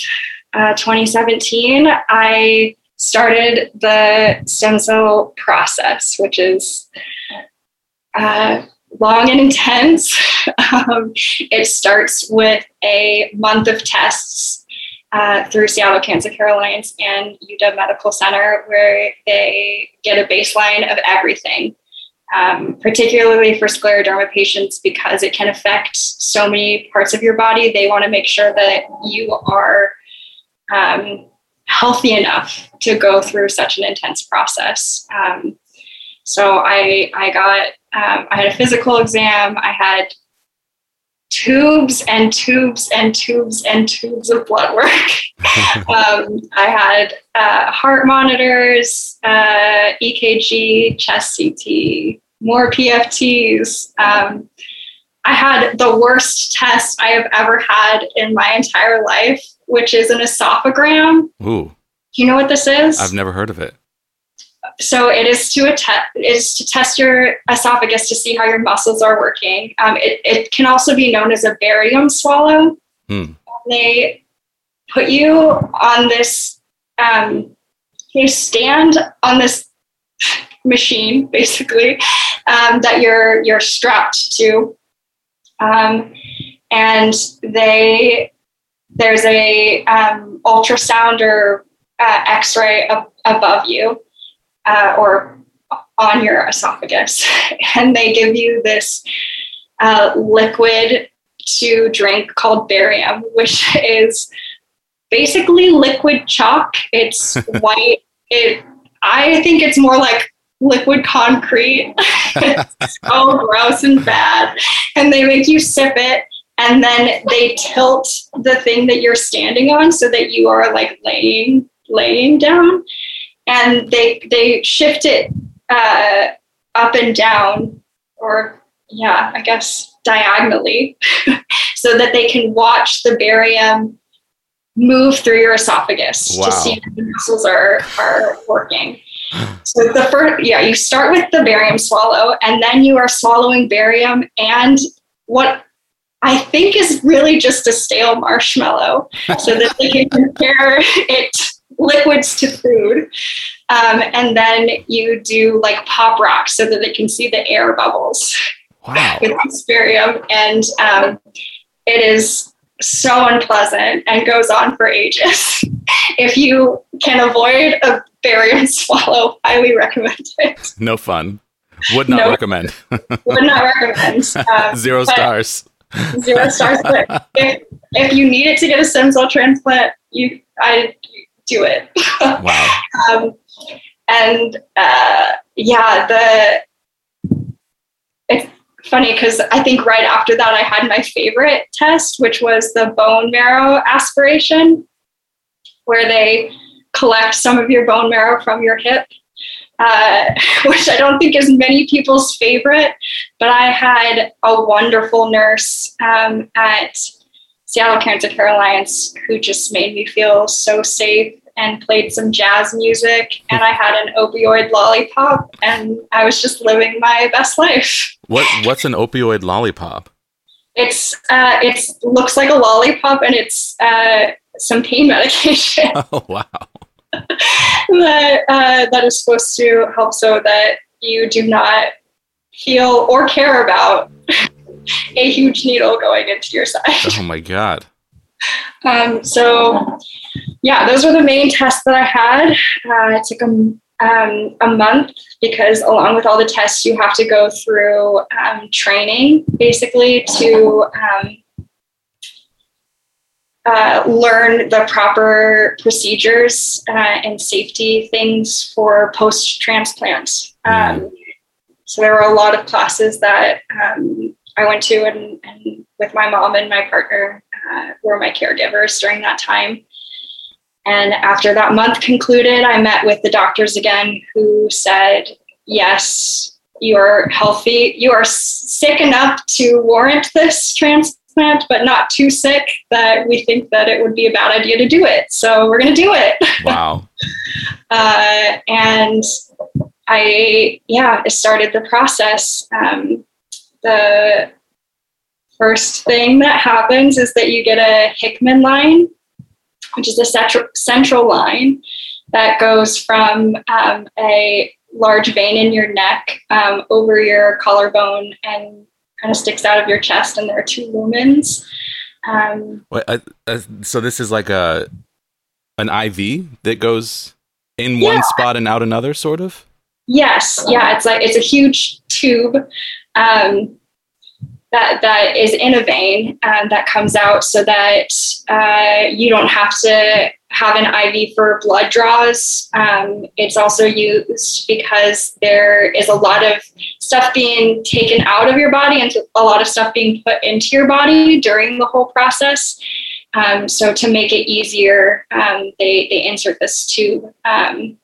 uh, 2017, I started the stem cell process, which is uh, long and intense. um, it starts with a month of tests uh, through Seattle Cancer Care Alliance and UW Medical Center, where they get a baseline of everything, um, particularly for scleroderma patients, because it can affect so many parts of your body. They want to make sure that you are um, healthy enough to go through such an intense process. Um, So I I got um, I had a physical exam. I had tubes and tubes and tubes and tubes of blood work. um, I had uh, heart monitors, uh, EKG, chest CT, more PFTs. Um, I had the worst test I have ever had in my entire life, which is an esophagram. Ooh. You know what this is? I've never heard of it. So it is to att- is to test your esophagus to see how your muscles are working. Um, it, it can also be known as a barium swallow. Hmm. They put you on this. Um, you stand on this machine, basically, um, that you're you're strapped to, um, and they there's a um, ultrasound or uh, X-ray ab- above you uh, or on your esophagus, and they give you this uh, liquid to drink called barium, which is basically liquid chalk. It's white. It I think it's more like liquid concrete. it's so gross and bad. And they make you sip it and then they tilt the thing that you're standing on so that you are like laying laying down and they they shift it uh, up and down or yeah i guess diagonally so that they can watch the barium move through your esophagus Wow. to see if the muscles are are working so the first yeah you start with the barium swallow and then you are swallowing barium and what I think is really just a stale marshmallow so that they can compare it liquids to food. Um, and then you do like pop rocks so that they can see the air bubbles Wow. with this barium. And um, it is so unpleasant and goes on for ages. if you can avoid a barium swallow, highly recommend it. No fun. Would not No. recommend. Would not recommend. Um, Zero stars. zero stars. But if, if you need it to get a stem cell transplant, you I do it. Wow. um, and uh, yeah, the it's funny because I think right after that I had my favorite test, which was the bone marrow aspiration, where they collect some of your bone marrow from your hip. Uh, which I don't think is many people's favorite, but I had a wonderful nurse um, at Seattle Cancer Care Alliance who just made me feel so safe and played some jazz music. And I had an opioid lollipop, and I was just living my best life. What What's an opioid lollipop? It's uh, it's looks like a lollipop, and it's uh, some pain medication Oh wow. that uh, that is supposed to help so that you do not feel or care about a huge needle going into your side. Oh my god. Um, so, yeah, those were the main tests that I had. Uh, it took a, um, a month because, along with all the tests, you have to go through um, training basically to um, uh, learn the proper procedures uh, and safety things for post transplant. Um, so, there were a lot of classes that um, I went to and, and with my mom and my partner uh, were my caregivers during that time. And after that month concluded, I met with the doctors again who said, Yes, you're healthy. You are sick enough to warrant this transplant, but not too sick that we think that it would be a bad idea to do it. So we're going to do it. Wow. Uh, and I, yeah, started the process. Um, the first thing that happens is that you get a Hickman line, which is a central, line that goes from um, a large vein in your neck um, over your collarbone and kind of sticks out of your chest, and there are two lumens. Um, Wait, I, so this is like a an IV that goes in Yeah. one spot and out another, sort of. Yes, yeah, it's like it's a huge tube, um, that that is in a vein um, that comes out so that uh, you don't have to have an IV for blood draws. Um, it's also used because there is a lot of stuff being taken out of your body and a lot of stuff being put into your body during the whole process. Um, so to make it easier, um, they they insert this tube um,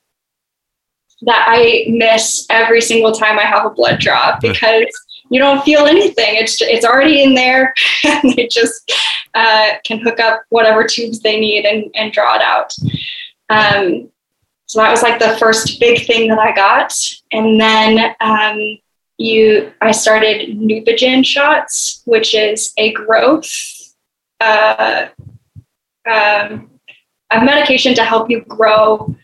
that I miss every single time I have a blood draw because you don't feel anything. It's it's already in there, and they just uh, can hook up whatever tubes they need and, and draw it out. Um, so that was like the first big thing that I got, and then um, you I started Neupogen shots, which is a growth. Uh, um, a medication to help you grow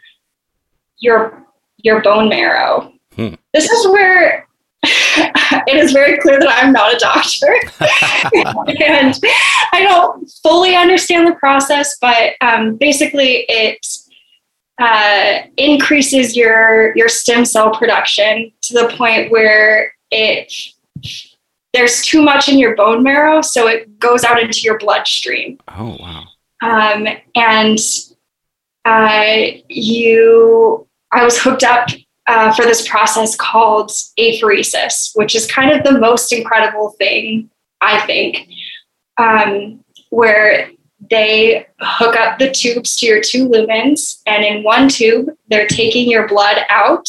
your your bone marrow. Hmm. This is where it is very clear that I'm not a doctor. and I don't fully understand the process, but um, basically it uh, increases your, your stem cell production to the point where it there's too much in your bone marrow, so it goes out into your bloodstream. Oh, wow. Um, and uh, you, I was hooked up uh, for this process called apheresis, which is kind of the most incredible thing, I think, um, where they hook up the tubes to your two lumens, and in one tube, they're taking your blood out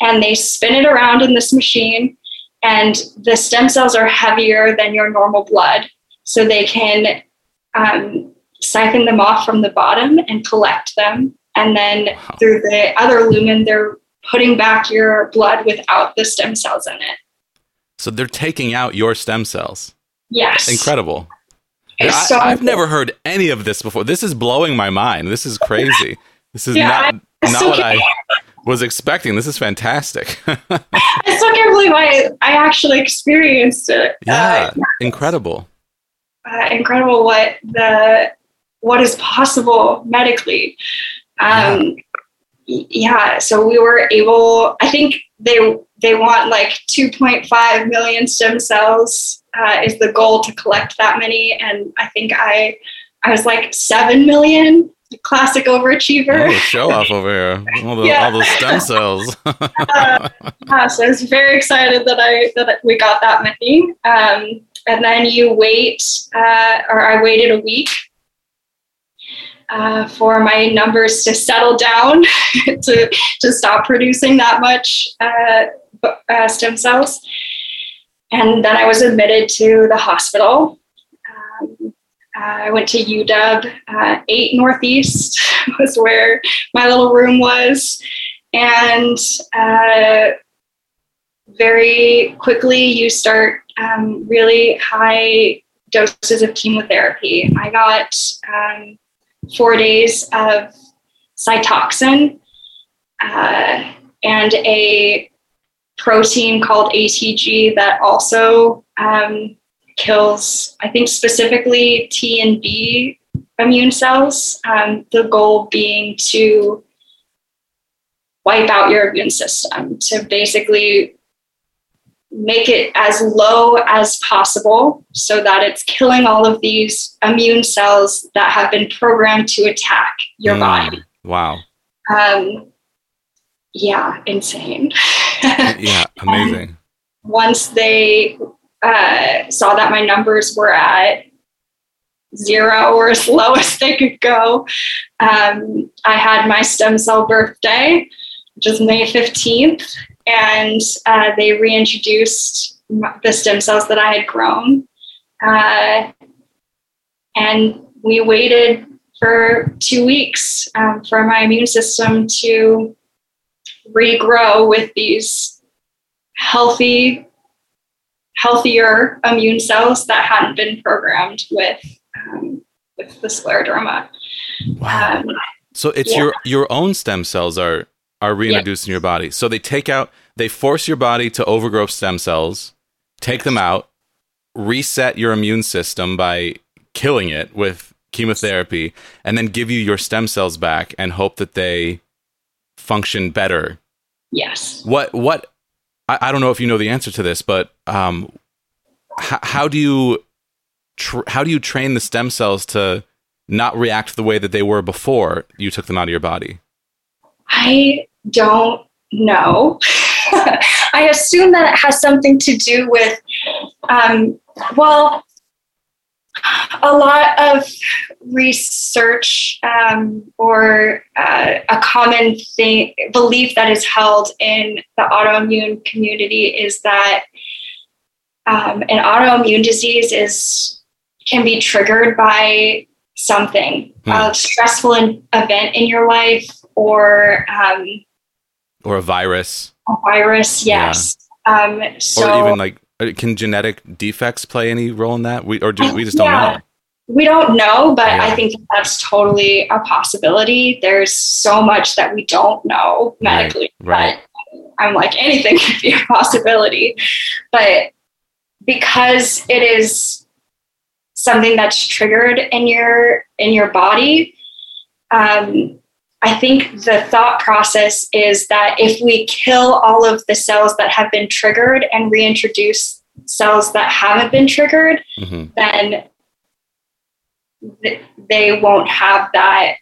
and they spin it around in this machine, and the stem cells are heavier than your normal blood. So they can um, siphon them off from the bottom and collect them. And then wow. through the other lumen, they're putting back your blood without the stem cells in it. So they're taking out your stem cells. Yes. Incredible. I, so I've never heard any of this before. This is blowing my mind. This is crazy. This is Yeah, not, I not what I was expecting. This is fantastic. I still can't believe I, I actually experienced it. yeah, incredible. Uh, uh, incredible what the what is possible medically. Um, y- yeah, so we were able. I think they they want like 2.5 million stem cells uh, is the goal to collect that many, and I think I I was like seven million. Classic overachiever. Show off over here. All, the, Yeah. all those stem cells. uh, yeah, so I was very excited that I that we got that many. Um, and then you wait, uh, or I waited a week uh, for my numbers to settle down to to stop producing that much uh, uh, stem cells. And then I was admitted to the hospital. Um, I went to UW, uh, 8 Northeast was where my little room was. And uh, very quickly, you start um, really high doses of chemotherapy. I got um, four days of Cytoxan uh, and a protein called ATG that also um, kills, I think, specifically T and B immune cells. Um, the goal being to wipe out your immune system, to basically make it as low as possible so that it's killing all of these immune cells that have been programmed to attack your Mm, body. Wow. Um, yeah, insane. Yeah, amazing. Once they uh, saw that my numbers were at zero or as low as they could go, um, I had my stem cell birthday, which is May 15th, and uh, they reintroduced the stem cells that I had grown. Uh, and we waited for two weeks um, for my immune system to regrow with these healthy, healthier immune cells that hadn't been programmed with um, with the scleroderma. Wow. Um, So it's Yeah. your your own stem cells are are reintroduced in your body. So they take out they force your body to overgrow stem cells, take them out, reset your immune system by killing it with chemotherapy, and then give you your stem cells back and hope that they function better. yes. What what I, I don't know if you know the answer to this, but um h- how do you tr- how do you train the stem cells to not react the way that they were before you took them out of your body? I don't know. I assume that it has something to do with, um, well, a lot of research um, or uh, a common thing belief that is held in the autoimmune community is that um, an autoimmune disease is can be triggered by something Hmm. a stressful event in your life or um, Or a virus? a virus yes um, so or even like uh, can genetic defects play any role in that? We or do we just don't Yeah. know? we don't know but Yeah. i think that's totally a possibility there's so much that we don't know medically right. but i'm like anything could be a possibility but because it is something that's triggered in your in your body um, i think the thought process is that if we kill all of the cells that have been triggered and reintroduce cells that haven't been triggered hmm then th- they won't have that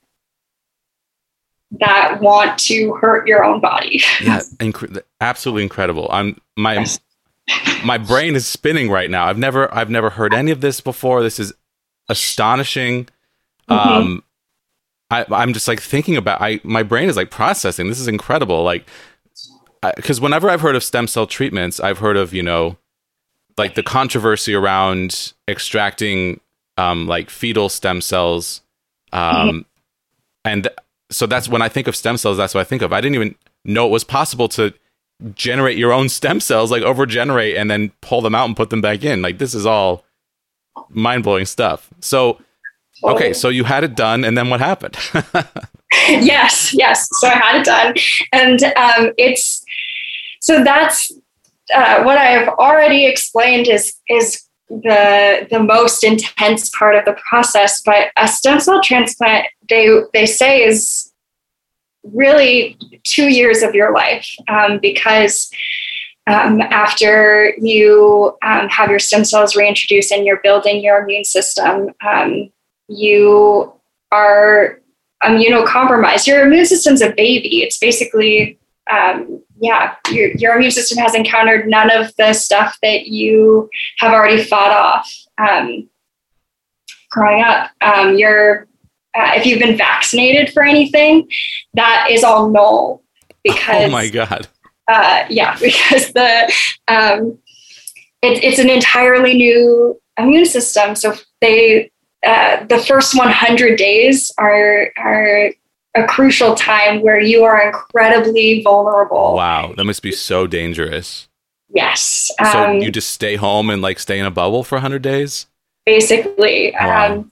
that want to hurt your own body. Yeah, incre- absolutely incredible. I'm my Yes. my brain is spinning right now. I've never I've never heard any of this before. This is astonishing. Mm-hmm. Um, I, I'm just like thinking about. I my brain is like processing. This is incredible. Like, because whenever I've heard of stem cell treatments, I've heard of you know, like the controversy around extracting um, like fetal stem cells, um, and so that's when I think of stem cells. That's what I think of. I didn't even know it was possible to generate your own stem cells, like overgenerate and then pull them out and put them back in. Like this is all mind blowing stuff. So okay, so you had it done, and then what happened? yes, yes. So I had it done, and um, it's so that's uh, what I have already explained is is the the most intense part of the process. But a stem cell transplant, they they say is really two years of your life um, because um, after you um, have your stem cells reintroduced and you're building your immune system, um, you are immunocompromised. Your immune system's a baby. It's basically, um, yeah, your, your immune system has encountered none of the stuff that you have already fought off um, growing up. Um, you're, uh, if you've been vaccinated for anything, that is all null because oh my god! uh, yeah, because the um, it, it's an entirely new immune system. So they uh, the first 100 days are are a crucial time where you are incredibly vulnerable. Wow, that must be so dangerous. Yes. So Um, you just stay home and like stay in a bubble for hundred days. basically. Wow. Um,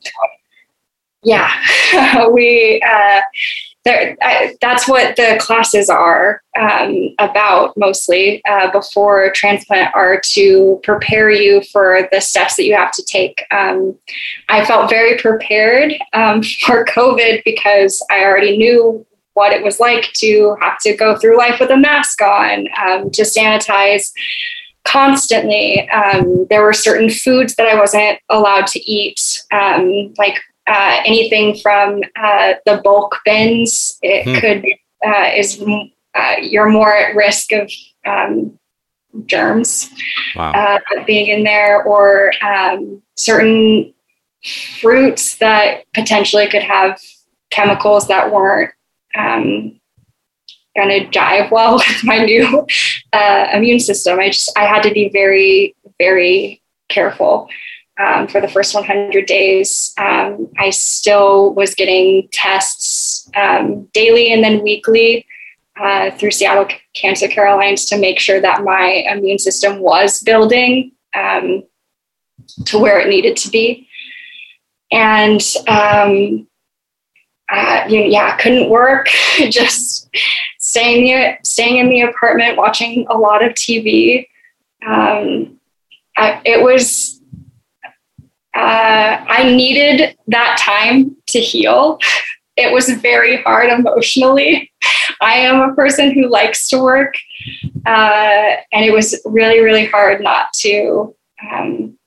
yeah, we. Uh, there, I, that's what the classes are um, about mostly uh, before transplant are to prepare you for the steps that you have to take. Um, I felt very prepared um, for COVID because I already knew what it was like to have to go through life with a mask on, um, to sanitize constantly. Um, there were certain foods that I wasn't allowed to eat, um, like uh, anything from uh, the bulk bins. It Hmm. could uh, is uh, you're more at risk of um, germs Wow. uh, being in there, or um, certain fruits that potentially could have chemicals that weren't um, going to jive well with my new uh, immune system. I just I had to be very very careful um, for the first 100 days. Um, I still was getting tests um, daily and then weekly uh, through Seattle Cancer Care Alliance to make sure that my immune system was building um, to where it needed to be. And um, uh, you know, yeah, couldn't work. Just staying staying in the apartment, watching a lot of TV. Um, I, it was. Uh, I needed that time to heal. It was very hard emotionally. I am a person who likes to work, uh, and it was really, really hard not to um,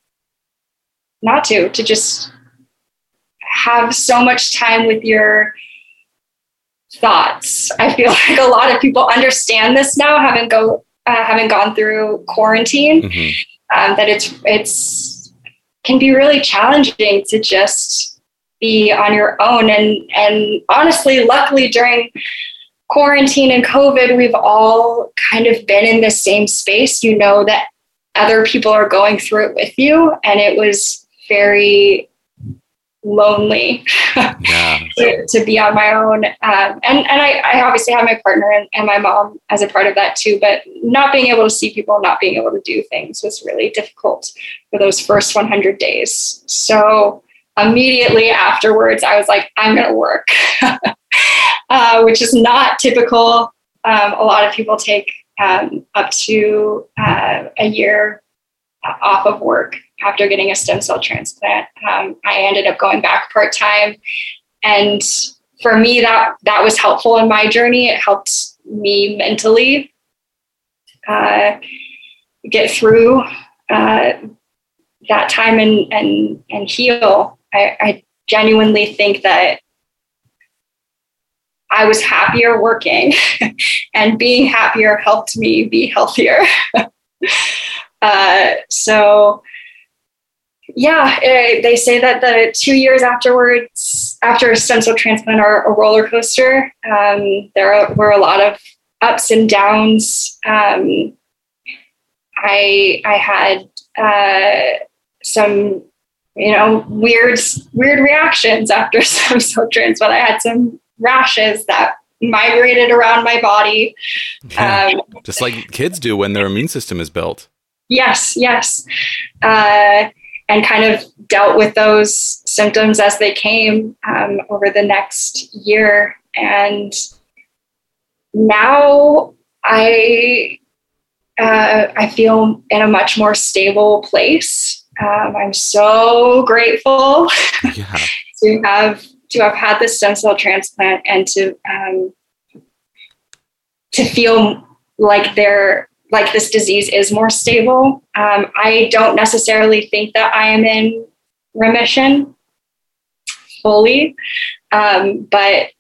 not to, to just have so much time with your thoughts. I feel like a lot of people understand this now, having go uh, having gone through quarantine, mm-hmm. um, that it's it's can be really challenging to just be on your own. And and honestly, luckily during quarantine and COVID, we've all kind of been in the same space. You know that other people are going through it with you, and it was very lonely yeah. to, to, be on my own. Um, and and I, I, obviously have my partner and, and, my mom as a part of that too. But not being able to see people, not being able to do things was really difficult for those first 100 days. So immediately afterwards, I was like, I'm going to work, uh, which is not typical. Um, a lot of people take um, up to uh, a year off of work after getting a stem cell transplant. Um, I ended up going back part time, and for me, that that was helpful in my journey. It helped me mentally uh, get through uh, that time and and and heal. I, I genuinely think that I was happier working, and being happier helped me be healthier. uh, so yeah, it, they say that the two years afterwards, after a stem cell transplant, are a roller coaster. Um, there were a lot of ups and downs. Um, I I had uh, some you know weird weird reactions after stem cell transplant. I had some rashes that migrated around my body, yeah, um, just like kids do when their immune system is built. Yes, yes. Uh, and kind of dealt with those symptoms as they came um, over the next year. And now I uh, I feel in a much more stable place. Um, I'm so grateful yeah. to have to have had the stem cell transplant and to um, to feel like there like this disease is more stable. Um, I don't necessarily think that I am in remission fully, um, but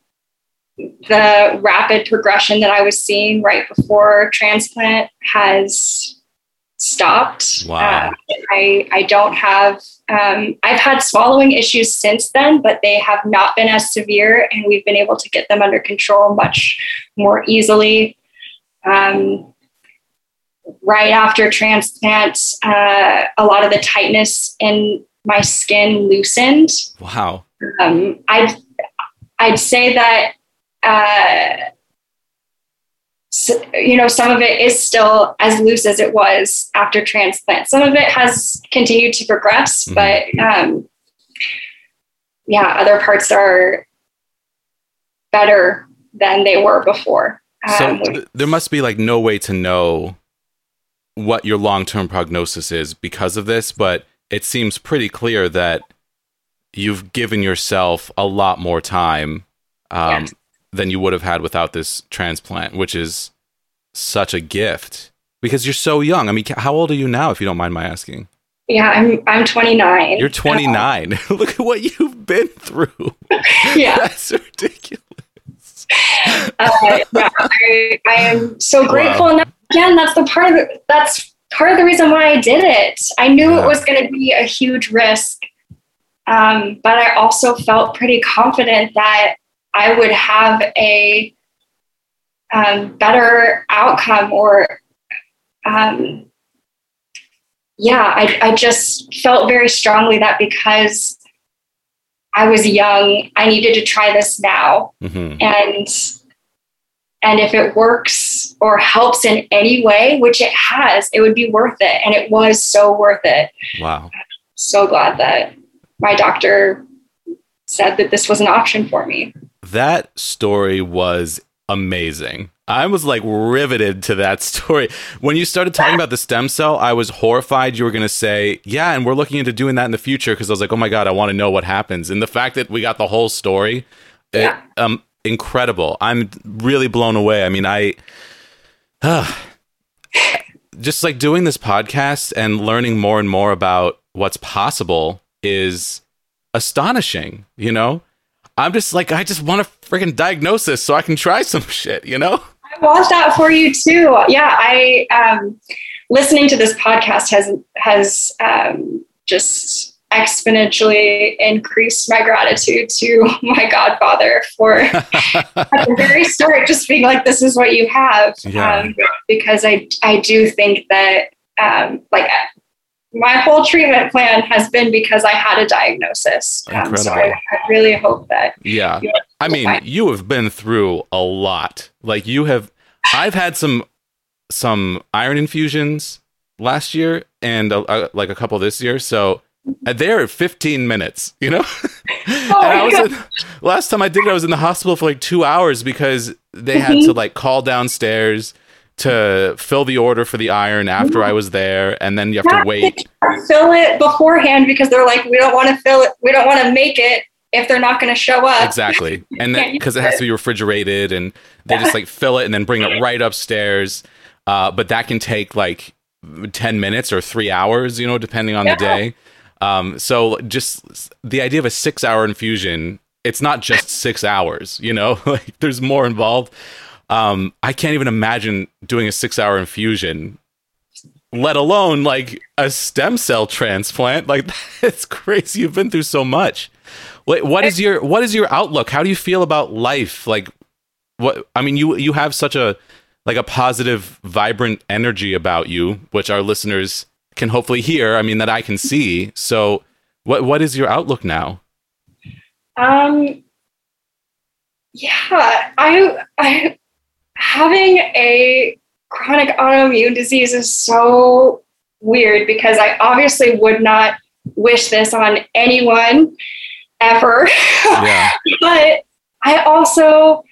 the rapid progression that I was seeing right before transplant has stopped. Wow. Uh, I, I don't have, um, I've had swallowing issues since then, but they have not been as severe, and we've been able to get them under control much more easily. Um, right after transplant, uh, a lot of the tightness in my skin loosened. Wow. Um, I'd, I'd say that, uh, so, you know, some of it is still as loose as it was after transplant. Some of it has continued to progress, mm-hmm. but um, yeah, other parts are better than they were before. Um, so th- there must be like no way to know what your long term prognosis is because of this, but it seems pretty clear that you've given yourself a lot more time um, yes. than you would have had without this transplant, which is such a gift because you're so young. I mean, how old are you now, if you don't mind my asking? Yeah, I'm I'm 29. You're 29. Uh, Look at what you've been through. Yeah, that's ridiculous. Uh, yeah, I, I am so grateful wow. and again, that's the part of the, that's part of the reason why I did it. I knew yeah. it was going to be a huge risk, um, but I also felt pretty confident that I would have a um, better outcome or um, yeah, I, I just felt very strongly that because I was young, I needed to try this now. Mm-hmm. And and if it works or helps in any way, which it has, it would be worth it. And it was so worth it. Wow. So glad that my doctor said that this was an option for me. That story was amazing. I was like riveted to that story. When you started talking about the stem cell, I was horrified you were going to say, Yeah, and we're looking into doing that in the future because I was like, Oh my God, I want to know what happens. And the fact that we got the whole story, yeah. It, um, incredible. I'm really blown away. I mean, I uh, just like doing this podcast and learning more and more about what's possible is astonishing, you know? I'm just like, I just want a freaking diagnosis so I can try some shit, you know? I want that for you too. Yeah, I um, listening to this podcast has has um, just exponentially increased my gratitude to my godfather for at the very start just being like this is what you have Yeah. um, because i i do think that um, like my whole treatment plan has been because i had a diagnosis um, so I. I really hope that Yeah. you I mean, fine. you have been through a lot. Like you have I've had some some iron infusions last year and uh, uh, like a couple this year, so uh, they're 15 minutes, you know? and I was in, last time I did it I was in the hospital for like 2 hours because they had to like call downstairs to fill the order for the iron after I was there and then you have to wait. fill it beforehand because they're like we don't want to fill it we don't want to make it if they're not going to show up Exactly. And because it has to be refrigerated and they just like fill it and then bring it right upstairs. Uh, but that can take like 10 minutes or three hours, you know, depending on the day. Um, so just the idea of a six hour infusion, it's not just six hours, you know, like there's more involved. Um, I can't even imagine doing a six hour infusion, let alone like a stem cell transplant. Like it's crazy. You've been through so much. What is your what is your outlook? How do you feel about life? Like what I mean you you have such a like a positive vibrant energy about you which our listeners can hopefully hear. I mean that I can see. So what what is your outlook now? Um, yeah, I, I, having a chronic autoimmune disease is so weird because I obviously would not wish this on anyone ever. Yeah. but I also,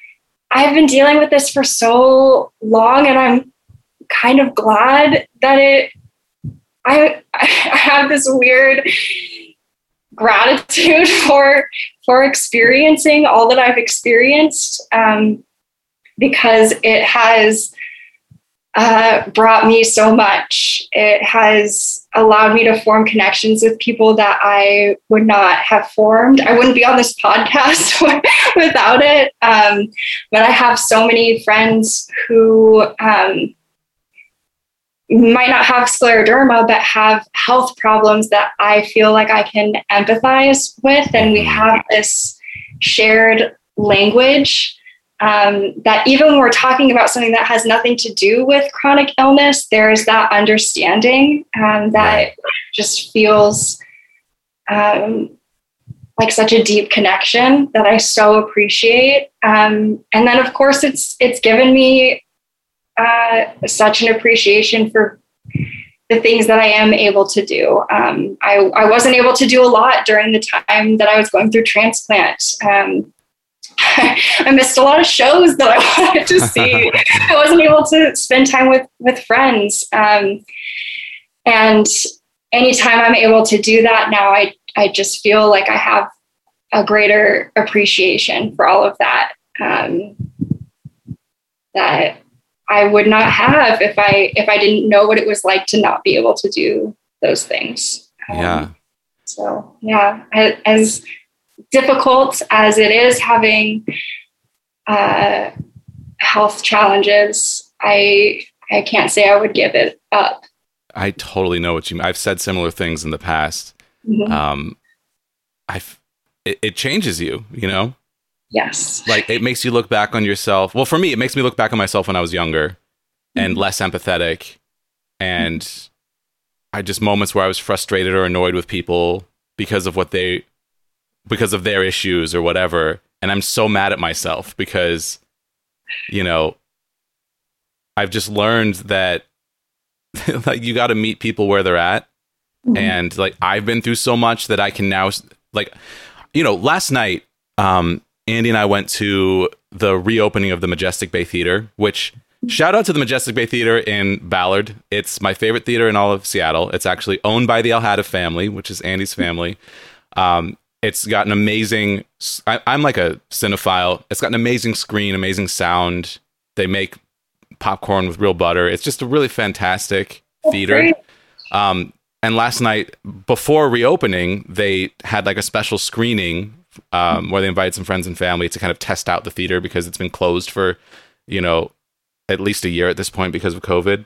I've been dealing with this for so long and I'm kind of glad that it, I, I have this weird gratitude for for experiencing all that I've experienced um, because it has uh, brought me so much. It has allowed me to form connections with people that I would not have formed. I wouldn't be on this podcast without it. Um, but I have so many friends who um, might not have scleroderma, but have health problems that I feel like I can empathize with. And we have this shared language um, that even when we're talking about something that has nothing to do with chronic illness, there's that understanding um, that just feels um, like such a deep connection that I so appreciate. Um, and then, of course, it's it's given me uh, such an appreciation for the things that I am able to do. Um, I, I wasn't able to do a lot during the time that I was going through transplant. Um, I missed a lot of shows that I wanted to see. I wasn't able to spend time with with friends. Um, and anytime I'm able to do that now, I I just feel like I have a greater appreciation for all of that. Um, that I would not have if I if I didn't know what it was like to not be able to do those things. Um, Yeah. So yeah, as difficult as it is having uh, health challenges, I I can't say I would give it up. I totally know what you mean. I've said similar things in the past. Mhm. Um I it, it changes you, you know? Yes. like it makes you look back on yourself. Well, for me, it makes me look back on myself when I was younger and less empathetic. And I just moments where I was frustrated or annoyed with people because of what they, because of their issues or whatever. And I'm so mad at myself because, you know, I've just learned that like you got to meet people where they're at. Mhm. And like I've been through so much that I can now, like, you know, last night, um, Andy and I went to the reopening of the Majestic Bay Theater, which shout out to the Majestic Bay Theater in Ballard. It's my favorite theater in all of Seattle. It's actually owned by the Alhada family, which is Andy's family. Um, it's got an amazing. I, I'm like a cinephile. It's got an amazing screen, amazing sound. They make popcorn with real butter. It's just a really fantastic theater. Um, and last night before reopening, they had like a special screening um, where they invited some friends and family to kind of test out the theater because it's been closed for, you know, at least a year at this point because of COVID.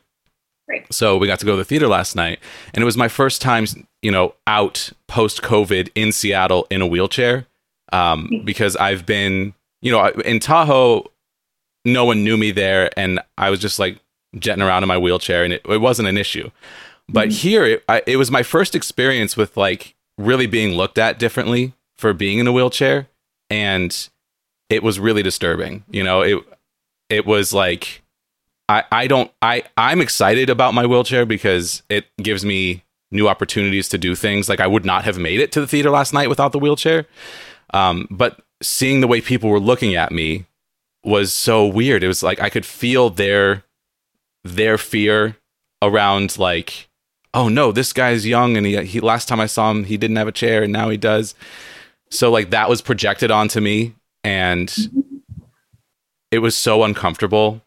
Right. So we got to go to the theater last night, and it was my first time, you know, out post COVID in Seattle in a wheelchair, um, because I've been, you know, in Tahoe, no one knew me there, and I was just like jetting around in my wheelchair, and it, it wasn't an issue. But here, it, I, it was my first experience with like really being looked at differently for being in a wheelchair, and it was really disturbing. You know, it it was like I I don't I I'm excited about my wheelchair because it gives me new opportunities to do things like I would not have made it to the theater last night without the wheelchair. Um, but seeing the way people were looking at me was so weird. It was like I could feel their their fear around like, oh no, this guy's young and he he last time I saw him he didn't have a chair and now he does. So like that was projected onto me and it was so uncomfortable.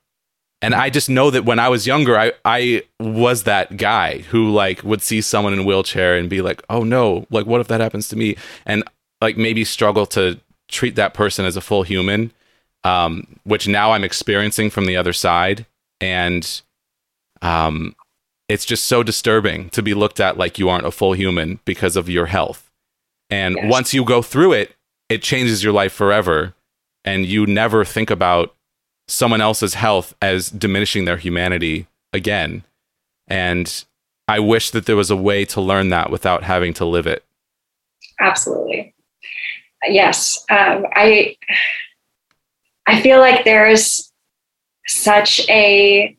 And I just know that when I was younger, I, I was that guy who like would see someone in a wheelchair and be like, oh no, like what if that happens to me? And like maybe struggle to treat that person as a full human, um, which now I'm experiencing from the other side. And um, it's just so disturbing to be looked at like you aren't a full human because of your health. And Yes. once you go through it, it changes your life forever. And you never think about someone else's health as diminishing their humanity again. And I wish that there was a way to learn that without having to live it. Absolutely. Yes. Um, I I feel like there's such a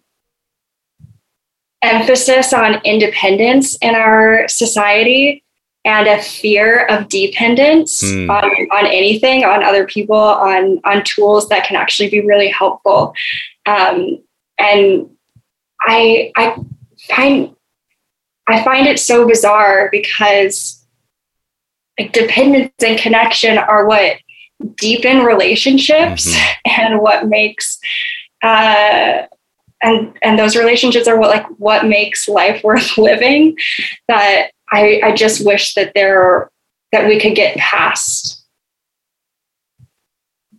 emphasis on independence in our society and a fear of dependence Hmm. on, on anything, on other people, on on tools that can actually be really helpful. Um, and I I find I find it so bizarre because like dependence and connection are what deepen relationships Mhm. and what makes uh and and those relationships are what like what makes life worth living that i i just wish that there that we could get past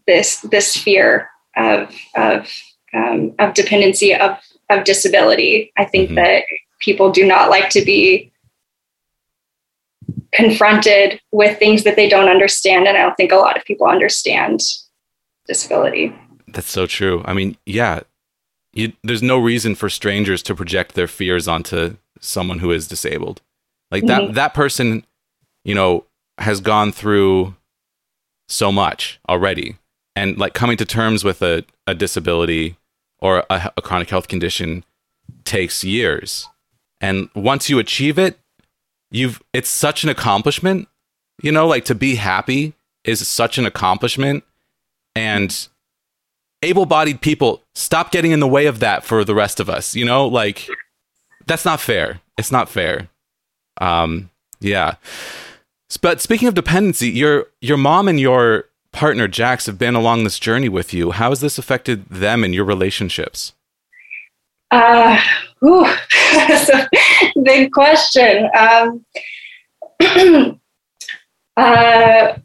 this this fear of of um, of dependency of of disability i think Mhm. that people do not like to be confronted with things that they don't understand and i don't think a lot of people understand disability That's so true. I mean, yeah, you, there's no reason for strangers to project their fears onto someone who is disabled. Like that Mhm. that person, you know, has gone through so much already, and like coming to terms with a, a disability or a, a chronic health condition takes years. And once you achieve it, you've it's such an accomplishment. You know, like to be happy is such an accomplishment, and able-bodied people stop getting in the way of that for the rest of us you know like that's not fair it's not fair um yeah. But speaking of dependency your your mom and your partner jax have been along this journey with you. How has this affected them and your relationships? Uh, whew, that's a big question. Um, uh,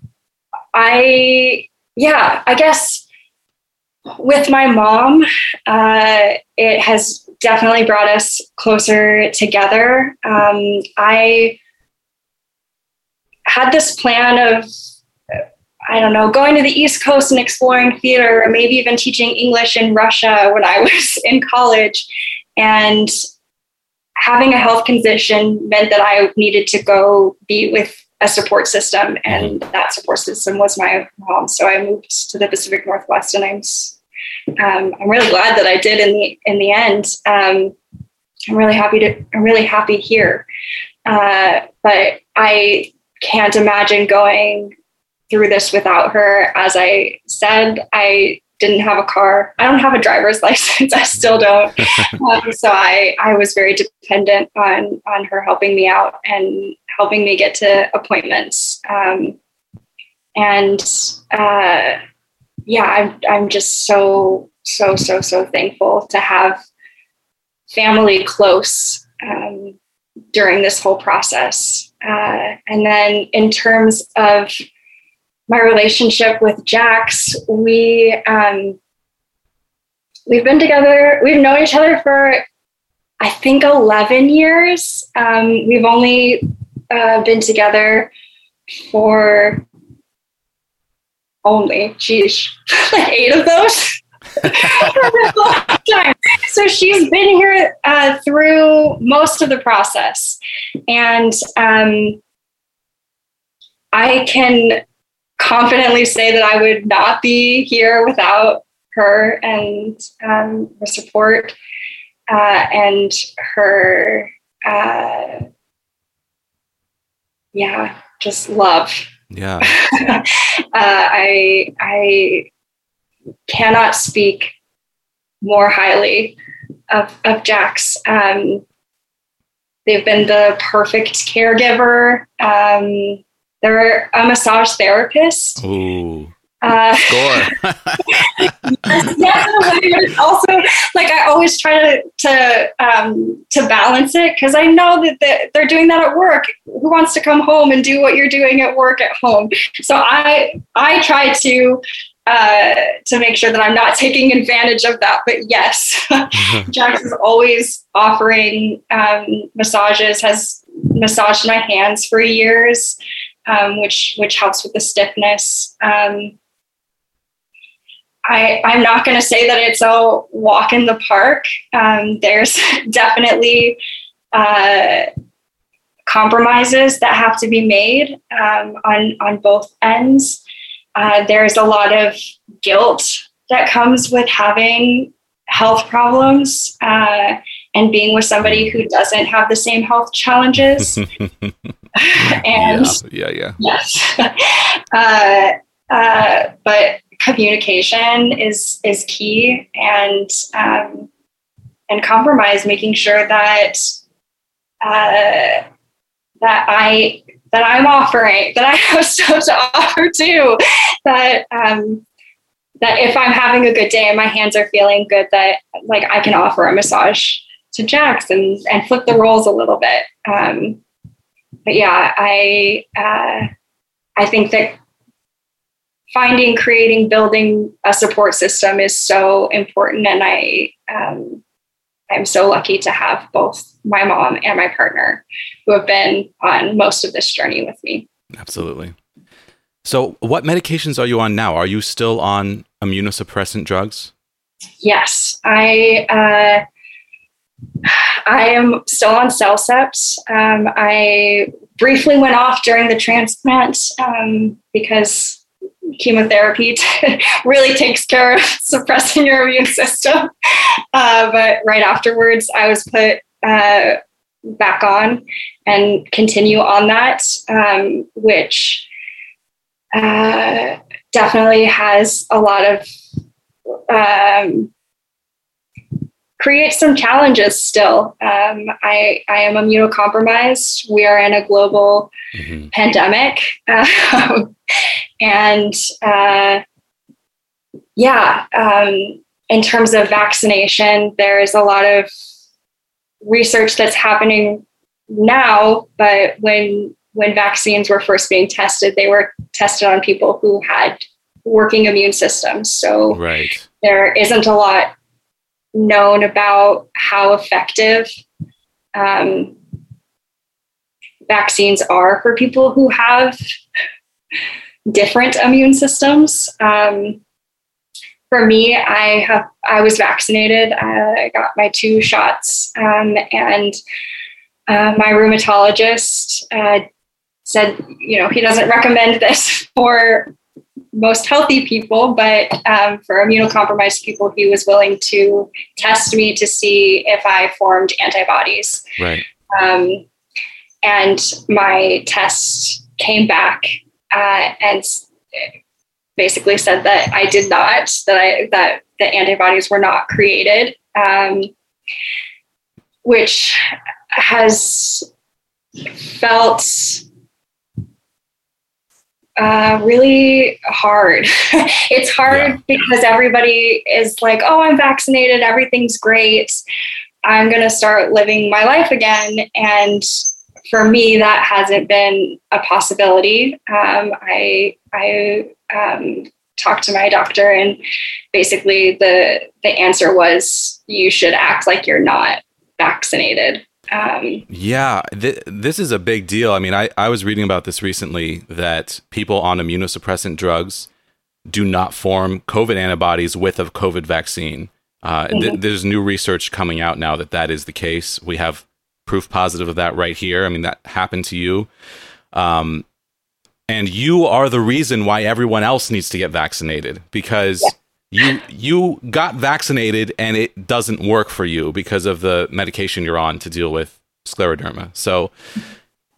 I, yeah, I guess with my mom, uh, it has definitely brought us closer together. Um, I had this plan of, I don't know, going to the East Coast and exploring theater, or maybe even teaching English in Russia when I was in college. And having a health condition meant that I needed to go be with a support system, and that support system was my mom. So I moved to the Pacific Northwest, and I'm um, I'm really glad that I did in the in the end. Um, I'm really happy to I'm really happy here, uh, but I can't imagine going through this without her. As I said, I didn't have a car. I don't have a driver's license. I still don't. um, so I, I was very dependent on on her helping me out and helping me get to appointments. Um, and uh, yeah, I'm I'm just so so so so thankful to have family close um, during this whole process. Uh, and then in terms of my relationship with Jax, we um, we've been together. We've known each other for I think eleven years. Um, we've only uh, been together for only, geez, like eight of those. so she's been here uh, through most of the process, and um, I can confidently say that I would not be here without her and um, her support uh, and her, uh, yeah, just love. Yeah. uh, I I cannot speak more highly of of Jax. Um, they've been the perfect caregiver. Um, they're a massage therapist. Ooh. Uh, Score. yes, also, like I always try to to um, to balance it because I know that the, they're doing that at work. Who wants to come home and do what you're doing at work at home? So I I try to uh, to make sure that I'm not taking advantage of that. But yes, Jax is always offering um, massages. Has massaged my hands for years, um, which which helps with the stiffness. Um, I, I'm not going to say that it's a walk in the park. Um, there's definitely uh, compromises that have to be made um, on, on both ends. Uh, there's a lot of guilt that comes with having health problems uh, and being with somebody who doesn't have the same health challenges. and yeah, yeah, yeah. yes, uh, uh, but communication is is key, and um, and compromise, making sure that uh, that I that I'm offering, that I have stuff to offer too, that um, that if I'm having a good day and my hands are feeling good, that like I can offer a massage to Jax and and flip the roles a little bit. Um, but yeah, I uh, I think that finding, creating, building a support system is so important, and I um, I'm so lucky to have both my mom and my partner who have been on most of this journey with me. Absolutely. So, what medications are you on now? Are you still on immunosuppressant drugs? Yes, I uh, I am still on CellCept. Um, I briefly went off during the transplant um, because chemotherapy really takes care of suppressing your immune system. Uh, but right afterwards, I was put uh, back on and continue on that, um, which uh, definitely has a lot of um, creates some challenges still. Um, I, I am immunocompromised. We are in a global mm-hmm. pandemic. Um, and uh, yeah, um, in terms of vaccination, there's a lot of research that's happening now, but when when vaccines were first being tested, they were tested on people who had working immune systems. So right. there isn't a lot known about how effective um, vaccines are for people who have different immune systems. Um, for me, I have I was vaccinated. I got my two shots, um, and uh, my rheumatologist uh, said, you know, he doesn't recommend this for most healthy people, but um, for immunocompromised people, he was willing to test me to see if I formed antibodies. Right. Um, and my test came back uh, and basically said that I did not, that I that the antibodies were not created, um, which has felt uh, really hard. it's hard yeah. because everybody is like, "Oh, I'm vaccinated, everything's great," I'm going to start living my life again. And for me, that hasn't been a possibility. Um, I I um, talked to my doctor, and basically the the answer was you should act like you're not vaccinated. Um, yeah, th- this is a big deal. I mean, I, I was reading about this recently that people on immunosuppressant drugs do not form COVID antibodies with a COVID vaccine. Uh, mm-hmm. th- there's new research coming out now that that is the case. We have proof positive of that right here. I mean, that happened to you. Um, and you are the reason why everyone else needs to get vaccinated because yeah. You you got vaccinated and it doesn't work for you because of the medication you're on to deal with scleroderma. So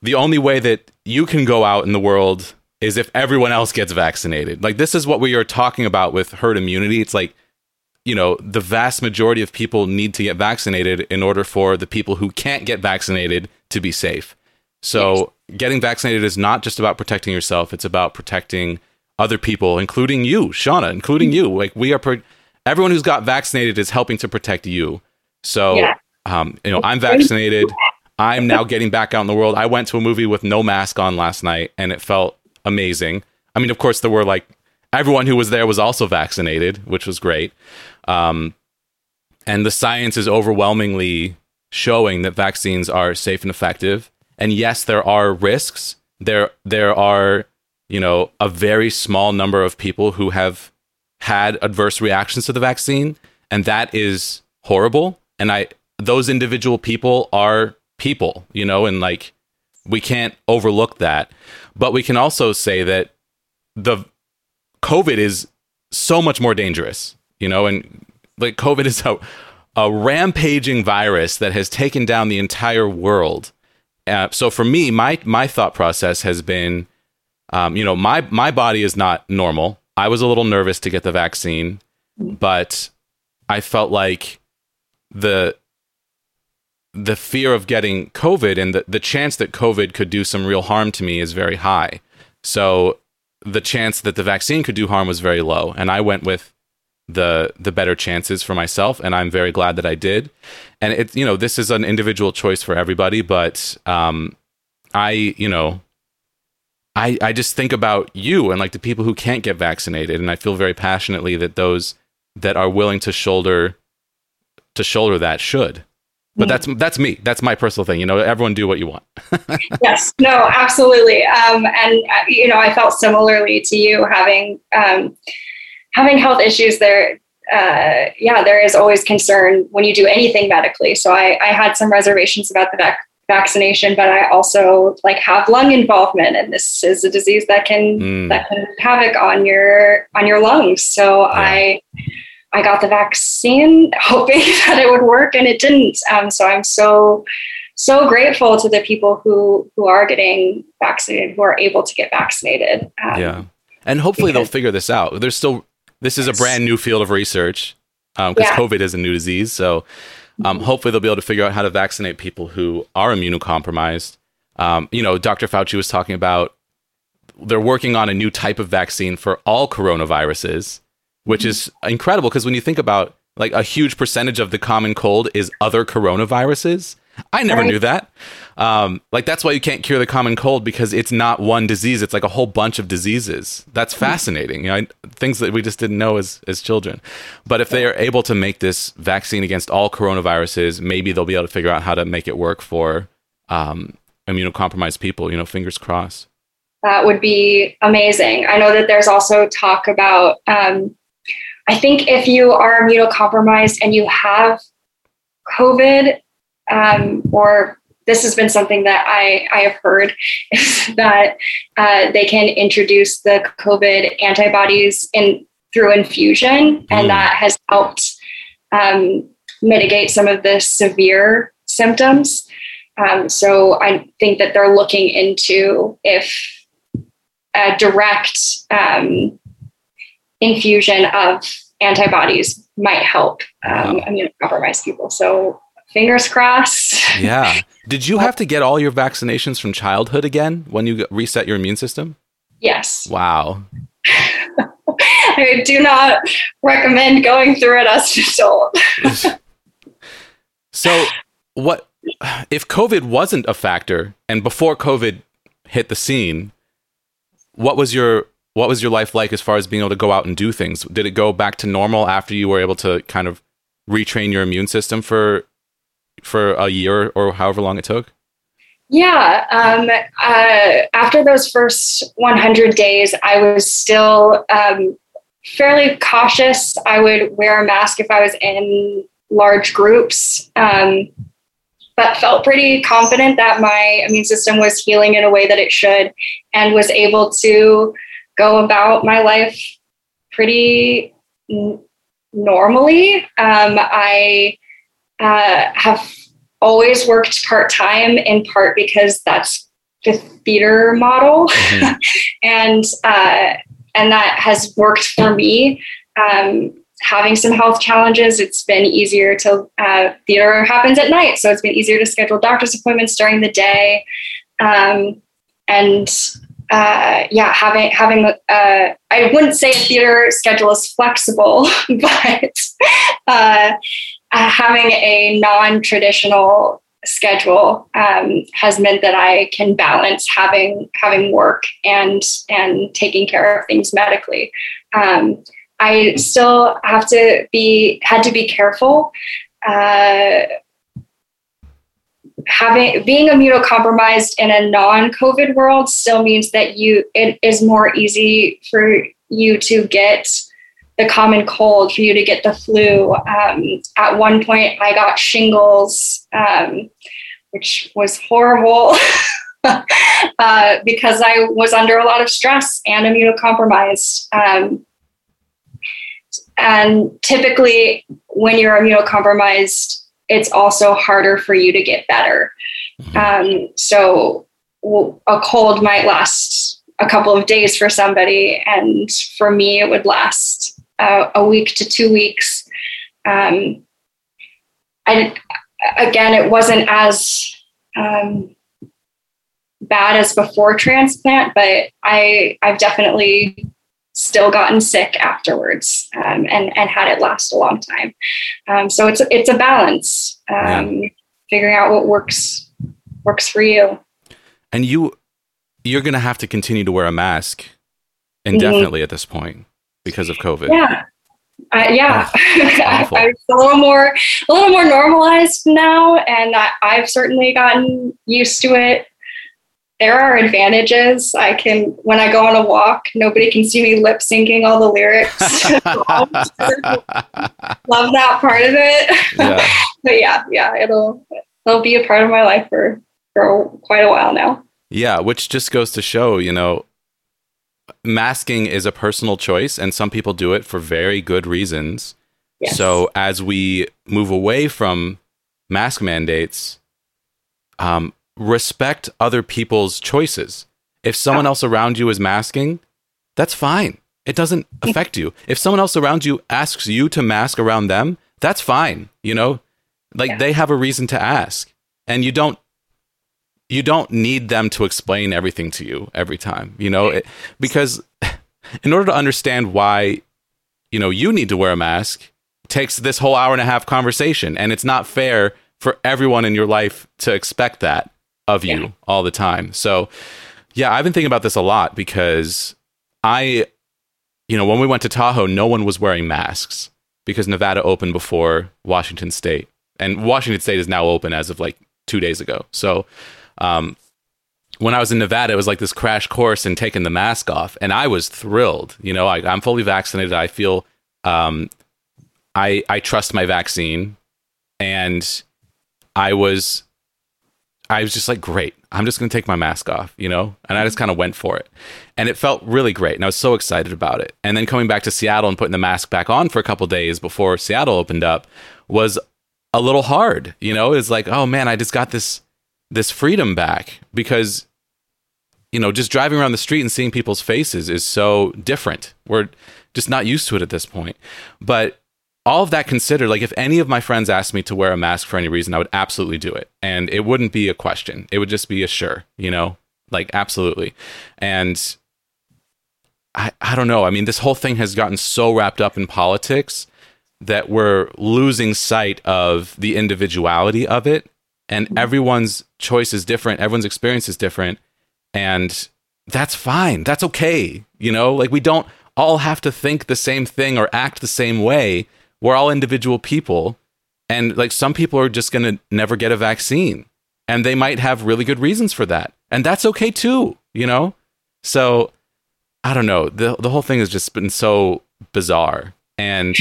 the only way that you can go out in the world is if everyone else gets vaccinated. Like this is what we are talking about with herd immunity. It's like you know, the vast majority of people need to get vaccinated in order for the people who can't get vaccinated to be safe. So, yes. getting vaccinated is not just about protecting yourself, it's about protecting other people, including you, Shauna, including you. Like, we are, pro- everyone who's got vaccinated is helping to protect you. So, yeah. um, you know, I'm vaccinated. I'm now getting back out in the world. I went to a movie with no mask on last night and it felt amazing. I mean, of course, there were like everyone who was there was also vaccinated, which was great. Um, and the science is overwhelmingly showing that vaccines are safe and effective. And yes, there are risks. There, there are, you know, a very small number of people who have had adverse reactions to the vaccine, and that is horrible. And I, those individual people are people, you know, and like we can't overlook that. But we can also say that the COVID is so much more dangerous, you know, and like COVID is a, a rampaging virus that has taken down the entire world. Uh, so for me, my my thought process has been, um, you know, my my body is not normal. I was a little nervous to get the vaccine, but I felt like the the fear of getting COVID and the, the chance that COVID could do some real harm to me is very high. So the chance that the vaccine could do harm was very low, and I went with the the better chances for myself, and I'm very glad that I did. And it, you know, this is an individual choice for everybody, but um, I, you know, I I just think about you and like the people who can't get vaccinated, and I feel very passionately that those that are willing to shoulder to shoulder that should. But that's that's me. That's my personal thing you know? Everyone do what you want. Yes. No absolutely. Um, and uh, you know i felt similarly to you having um, having health issues there uh, yeah there is always concern when you do anything medically. So i, I had some reservations about the vac- vaccination but i also like have lung involvement and this is a disease that can mm. that can havoc on your on your lungs so yeah. i I got the vaccine hoping that it would work and it didn't. Um, so I'm so so grateful to the people who who are getting vaccinated, who are able to get vaccinated. Um, yeah, and hopefully they'll figure this out. There's still this is a brand new field of research because um, yeah. COVID is a new disease. So um, hopefully they'll be able to figure out how to vaccinate people who are immunocompromised. Um, you know, Dr. Fauci was talking about they're working on a new type of vaccine for all coronaviruses which is incredible because when you think about like a huge percentage of the common cold is other coronaviruses. I never right. knew that. Um, like that's why you can't cure the common cold because it's not one disease; it's like a whole bunch of diseases. That's fascinating. You know, things that we just didn't know as as children. But if they are able to make this vaccine against all coronaviruses, maybe they'll be able to figure out how to make it work for um, immunocompromised people. You know, fingers crossed. That would be amazing. I know that there's also talk about um, I think if you are immunocompromised and you have COVID, um, or this has been something that I, I have heard, is that uh, they can introduce the COVID antibodies in through infusion, and mm. that has helped um, mitigate some of the severe symptoms. Um, so I think that they're looking into if a direct um, infusion of antibodies might help um, wow. immunocompromised people. So fingers crossed. Yeah. Did you have to get all your vaccinations from childhood again when you reset your immune system? Yes. Wow. I do not recommend going through it as an adult. So, what if COVID wasn't a factor, and before COVID hit the scene, what was your what was your life like as far as being able to go out and do things? Did it go back to normal after you were able to kind of retrain your immune system for for a year or however long it took? Yeah. Um, uh, after those first 100 days, I was still um, fairly cautious. I would wear a mask if I was in large groups, um, but felt pretty confident that my immune system was healing in a way that it should and was able to go about my life pretty n- normally. Um, I uh, have always worked part time, in part because that's the theater model, mm-hmm. and uh, and that has worked for me. Um, having some health challenges, it's been easier to uh, theater happens at night, so it's been easier to schedule doctor's appointments during the day, um, and uh, yeah, having having uh, I wouldn't say a theater schedule is flexible, but uh, uh, having a non-traditional schedule um, has meant that I can balance having having work and and taking care of things medically. Um, I still have to be had to be careful. Uh, having being immunocompromised in a non-COVID world still means that you it is more easy for you to get the common cold, for you to get the flu. Um, at one point, I got shingles, um, which was horrible uh, because I was under a lot of stress and immunocompromised. Um, and typically, when you're immunocompromised, it's also harder for you to get better. Mm-hmm. Um, so, a cold might last a couple of days for somebody, and for me, it would last uh, a week to two weeks. Um, I again, it wasn't as um, bad as before transplant, but I I've definitely still gotten sick afterwards um, and and had it last a long time. Um, so it's it's a balance, um, figuring out what works works for you. And you you're going to have to continue to wear a mask indefinitely mm-hmm. at this point because of COVID. Yeah. Uh, yeah, I'm a little more, a little more normalized now, and I, I've certainly gotten used to it. There are advantages. I can, when I go on a walk, nobody can see me lip syncing all the lyrics. Love that part of it. Yeah. but yeah, yeah, it'll, it'll be a part of my life for for quite a while now. Yeah, which just goes to show, you know, masking is a personal choice, and some people do it for very good reasons. Yes. So as we move away from mask mandates, um, respect other people's choices. If someone else around you is masking, that's fine. It doesn't affect you. If someone else around you asks you to mask around them, that's fine. You know, like yeah. they have a reason to ask, and you don't you don't need them to explain everything to you every time, you know, it, because in order to understand why, you know, you need to wear a mask takes this whole hour and a half conversation. And it's not fair for everyone in your life to expect that of you yeah. all the time. So, yeah, I've been thinking about this a lot because I, you know, when we went to Tahoe, no one was wearing masks because Nevada opened before Washington State. And Washington State is now open as of like two days ago. So, um, when I was in Nevada, it was like this crash course in taking the mask off, and I was thrilled. You know, I, am fully vaccinated. I feel um, I I trust my vaccine, and I was I was just like, great. I'm just going to take my mask off, you know? And I just kind of went for it. And it felt really great. And I was so excited about it. And then coming back to Seattle and putting the mask back on for a couple days before Seattle opened up was a little hard, you know? It's like, oh man, I just got this this freedom back because you know just driving around the street and seeing people's faces is so different. We're just not used to it at this point. But all of that considered like if any of my friends asked me to wear a mask for any reason i would absolutely do it. And it wouldn't be a question. It would just be a sure you know? Like absolutely. And i i don't know. I mean this whole thing has gotten so wrapped up in politics that we're losing sight of the individuality of it. And everyone's choice is different. Everyone's experience is different. And that's fine. That's okay. You know like we don't all have to think the same thing or act the same way. We're all individual people. And like some people are just going to never get a vaccine. And they might have really good reasons for that. And that's okay too you know? So i don't know. The the whole thing has just been so bizarre. And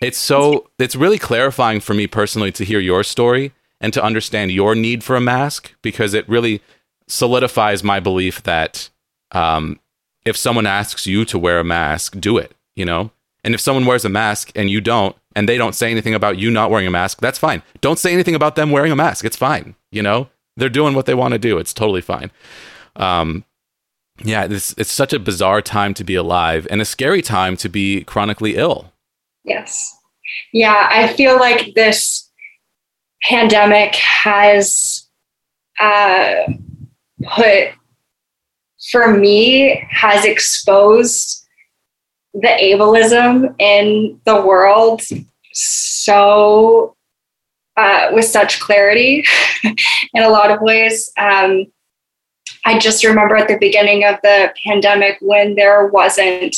it's so it's really clarifying for me personally to hear your story and to understand your need for a mask because it really solidifies my belief that um, if someone asks you to wear a mask, do it, you know? And if someone wears a mask and you don't, and they don't say anything about you not wearing a mask, that's fine. Don't say anything about them wearing a mask. It's fine. You know, they're doing what they want to do. It's totally fine. Um, yeah, it's, it's such a bizarre time to be alive and a scary time to be chronically ill. Yes. Yeah, I feel like this pandemic has uh, put, for me, has exposed the ableism in the world so uh, with such clarity in a lot of ways. Um, I just remember at the beginning of the pandemic when there wasn't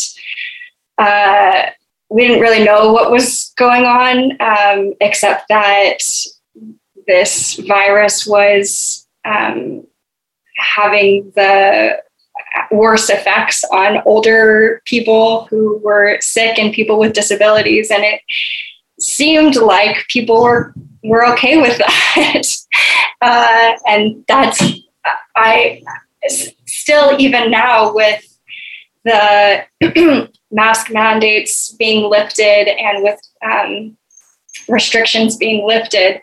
uh, we didn't really know what was going on, um, except that this virus was um, having the worst effects on older people who were sick and people with disabilities. And it seemed like people were, were okay with that. uh, and that's, I still, even now, with the mask mandates being lifted and with um, restrictions being lifted,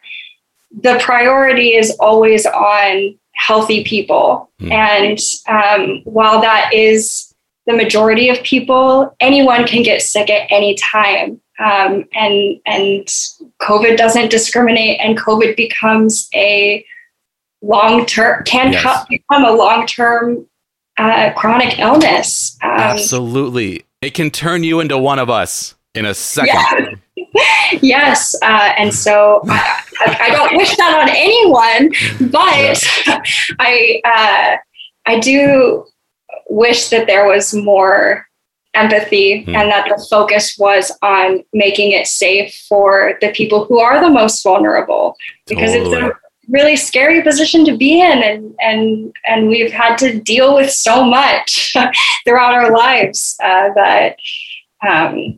the priority is always on healthy people. Mm. And um, while that is the majority of people, anyone can get sick at any time. Um, and and COVID doesn't discriminate, and COVID becomes a long term can yes. become a long term uh, chronic illness. Um, Absolutely. It can turn you into one of us in a second. Yeah. yes. Uh, and so I, I, don't wish that on anyone, but. I, uh, I do wish that there was more empathy hmm. and that the focus was on making it safe for the people who are the most vulnerable because totally. it's a really scary position to be in and and and we've had to deal with so much throughout our lives uh, that um,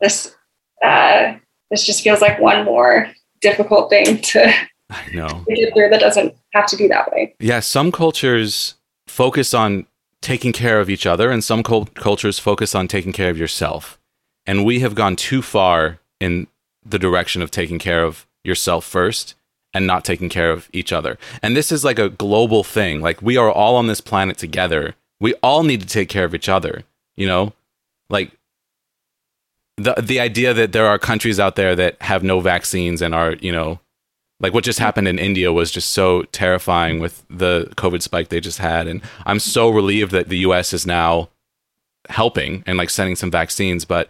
this uh, this just feels like one more difficult thing to, I know. to get through that doesn't have to be that way. Yeah, some cultures focus on taking care of each other and some cult- cultures focus on taking care of yourself. And we have gone too far in the direction of taking care of yourself first and not taking care of each other. And this is like a global thing. Like we are all on this planet together. We all need to take care of each other, you know? Like the the idea that there are countries out there that have no vaccines and are, you know, like what just happened in India was just so terrifying with the COVID spike they just had and I'm so relieved that the US is now helping and like sending some vaccines, but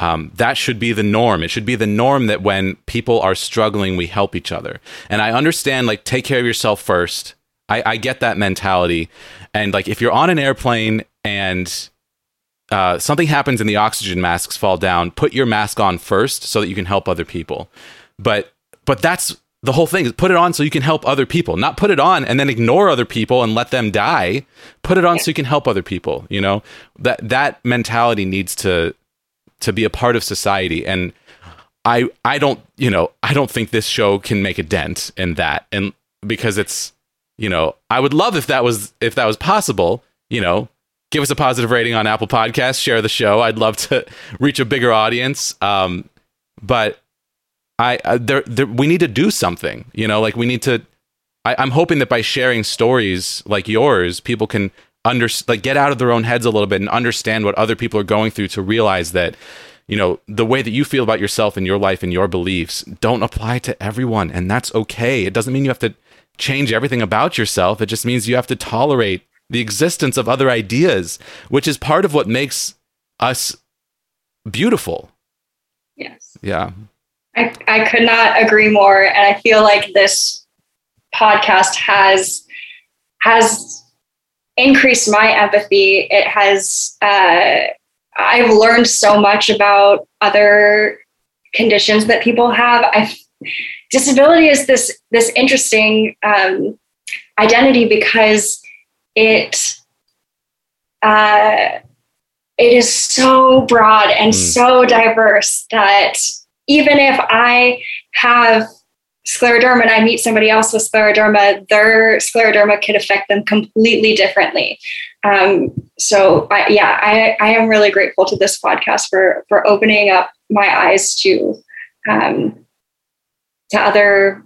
um, that should be the norm. It should be the norm that when people are struggling, we help each other. And I understand, like, take care of yourself first. I, I get that mentality. And like, if you're on an airplane and uh, something happens and the oxygen masks fall down, put your mask on first so that you can help other people. But but that's the whole thing is put it on so you can help other people, not put it on and then ignore other people and let them die. Put it on so you can help other people. You know that that mentality needs to to be a part of society and I I don't, you know, I don't think this show can make a dent in that and because it's, you know, I would love if that was if that was possible, you know, give us a positive rating on Apple Podcasts, share the show. I'd love to reach a bigger audience. Um, but I uh, there, there we need to do something, you know, like we need to I, I'm hoping that by sharing stories like yours, people can under like get out of their own heads a little bit and understand what other people are going through to realize that you know the way that you feel about yourself and your life and your beliefs don't apply to everyone and that's okay it doesn't mean you have to change everything about yourself it just means you have to tolerate the existence of other ideas which is part of what makes us beautiful Yes. Yeah. I, I could not agree more. And I feel like this podcast has has increased my empathy. It has uh, I've learned so much about other conditions that people have. I disability is this this interesting um, identity because it uh, it is so broad and mm. so diverse that even if I have scleroderma and I meet somebody else with scleroderma, their scleroderma could affect them completely differently. Um, so I, yeah, I, I am really grateful to this podcast for for opening up my eyes to um, to other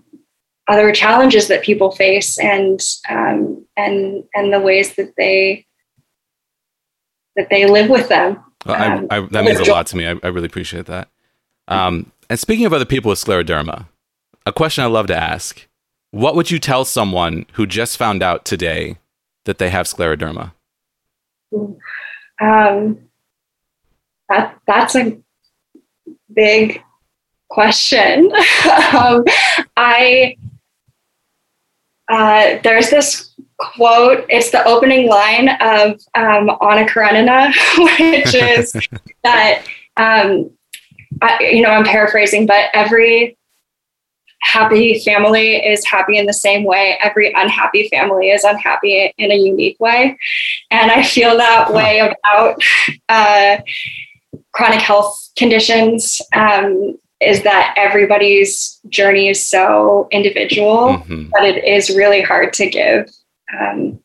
other challenges that people face and um, and and the ways that they that they live with them. I, um, I, that means a lot to me. I, I really appreciate that. Um, and speaking of other people with scleroderma, a question I love to ask: What would you tell someone who just found out today that they have scleroderma? Um, that that's a big question. um, uh, there's this quote. It's the opening line of um, Anna Karenina, which is that um, I, you know I'm paraphrasing, but every happy family is happy in the same way. Every unhappy family is unhappy in a unique way, and I feel that way about uh, chronic health conditions. Um, is that everybody's journey is so individual mm-hmm. that it is really hard to give um,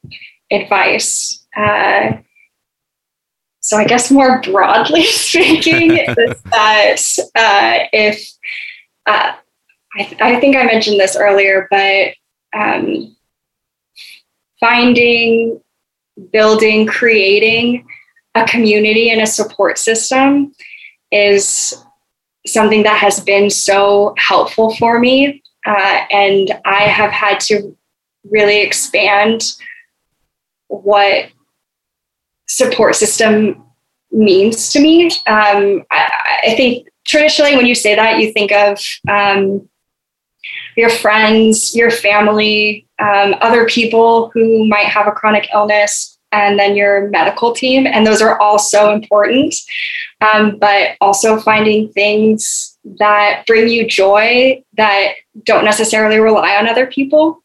advice. Uh, so I guess more broadly speaking, is that uh, if uh, I, th- I, think I mentioned this earlier, but um, finding, building, creating a community and a support system is something that has been so helpful for me. Uh, and I have had to really expand what support system means to me. Um, I, I, think traditionally, when you say that, you think of um, your friends, your family, um, other people who might have a chronic illness, and then your medical team. And those are all so important. Um, but also finding things that bring you joy that don't necessarily rely on other people.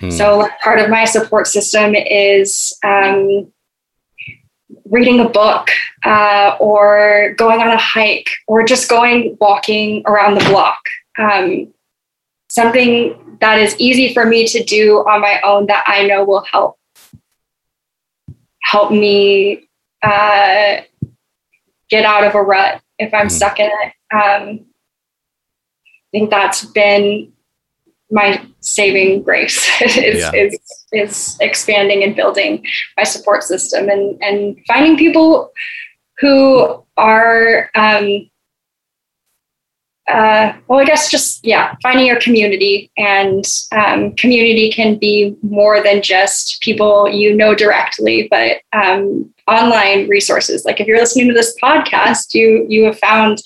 Hmm. So, part of my support system is um, reading a book uh, or going on a hike or just going walking around the block. Um, something that is easy for me to do on my own that I know will help help me uh, get out of a rut if I'm mm stuck in it. Um, I think that's been my saving grace is, yeah. is, is expanding and building my support system and, and finding people who are um, uh, well, I guess just, yeah, finding your community. And um, community can be more than just people you know directly, but um, online resources. Like if you're listening to this podcast, you you have found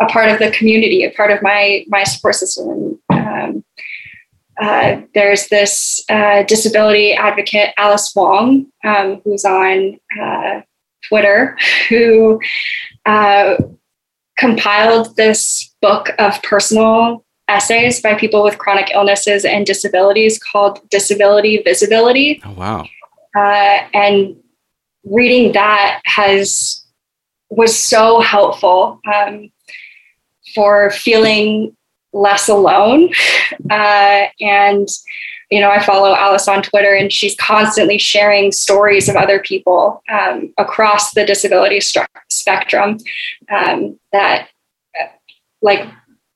a part of the community, a part of my my support system. Um, uh, there's this uh, disability advocate, Alice Wong, um, who's on uh, Twitter, who uh, compiled this book of personal essays by people with chronic illnesses and disabilities called Disability Visibility. Oh, wow. Uh, and reading that has was so helpful um, for feeling less alone uh, and you know, I follow Alice on Twitter and she's constantly sharing stories of other people um, across the disability st- spectrum um, that like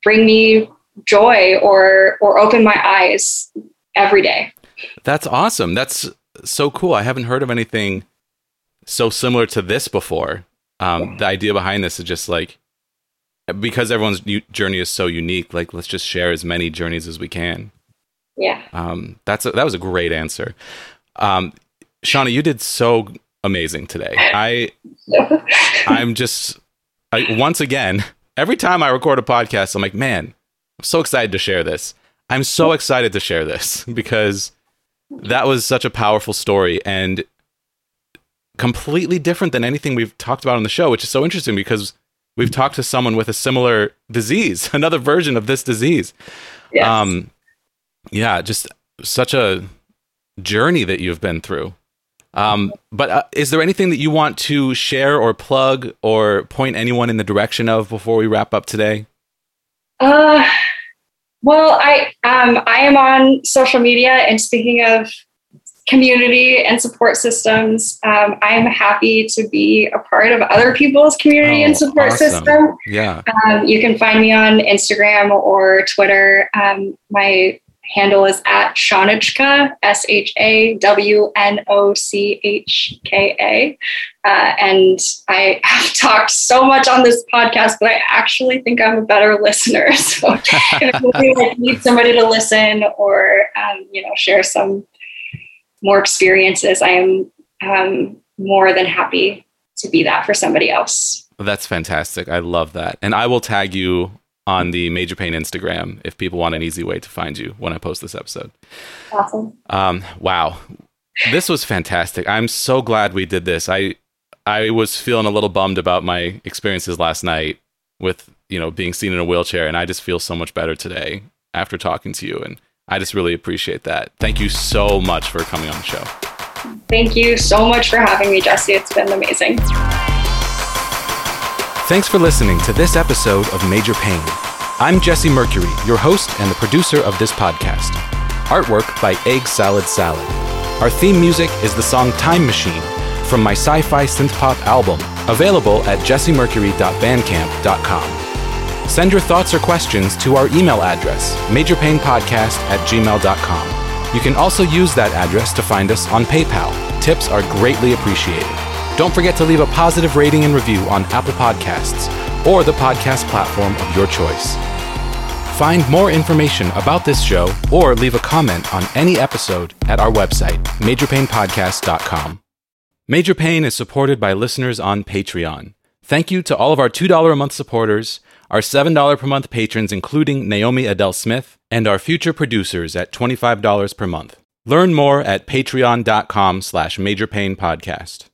bring me joy or or open my eyes every day. That's awesome. That's so cool. I haven't heard of anything so similar to this before. Um, the idea behind this is just like because everyone's journey is so unique. Like, let's just share as many journeys as we can. Yeah. Um, that's a, that was a great answer. Um, Shauna, you did so amazing today. I I'm just I, once again Every time I record a podcast, I'm like, man, I'm so excited to share this. I'm so excited to share this because that was such a powerful story and completely different than anything we've talked about on the show, which is so interesting because we've talked to someone with a similar disease, another version of this disease. Yes. Um, yeah, just such a journey that you've been through. Um, but uh, is there anything that you want to share or plug or point anyone in the direction of before we wrap up today? Uh, well, I um, I am on social media, and speaking of community and support systems, um, I'm happy to be a part of other people's community Oh, and support awesome. system. Yeah. Um, you can find me on Instagram or Twitter. Um, my handle is at Shawnochka, S H A W N O C H K A. Uh, and I have talked so much on this podcast, but I actually think I'm a better listener. So if you like, need somebody to listen or um, you know share some more experiences, I am um, more than happy to be that for somebody else. That's fantastic. I love that. And I will tag you on the Major Pain Instagram if people want an easy way to find you when I post this episode. Awesome. Um, wow. This was fantastic. I'm so glad we did this. I I was feeling a little bummed about my experiences last night with, you know, being seen in a wheelchair and I just feel so much better today after talking to you and I just really appreciate that. Thank you so much for coming on the show. Thank you so much for having me, Jesse. It's been amazing. Thanks for listening to this episode of Major Pain. I'm Jesse Mercury, your host and the producer of this podcast. Artwork by Egg Salad Salad. Our theme music is the song Time Machine from my sci fi synth pop album, available at jessemercury.bandcamp.com. Send your thoughts or questions to our email address, majorpainpodcast at gmail.com. You can also use that address to find us on PayPal. Tips are greatly appreciated. Don't forget to leave a positive rating and review on Apple Podcasts or the podcast platform of your choice. Find more information about this show or leave a comment on any episode at our website, majorpainpodcast.com. Major Pain is supported by listeners on Patreon. Thank you to all of our $2 a month supporters, our $7 per month patrons, including Naomi Adele Smith, and our future producers at $25 per month. Learn more at patreon.com slash majorpainpodcast.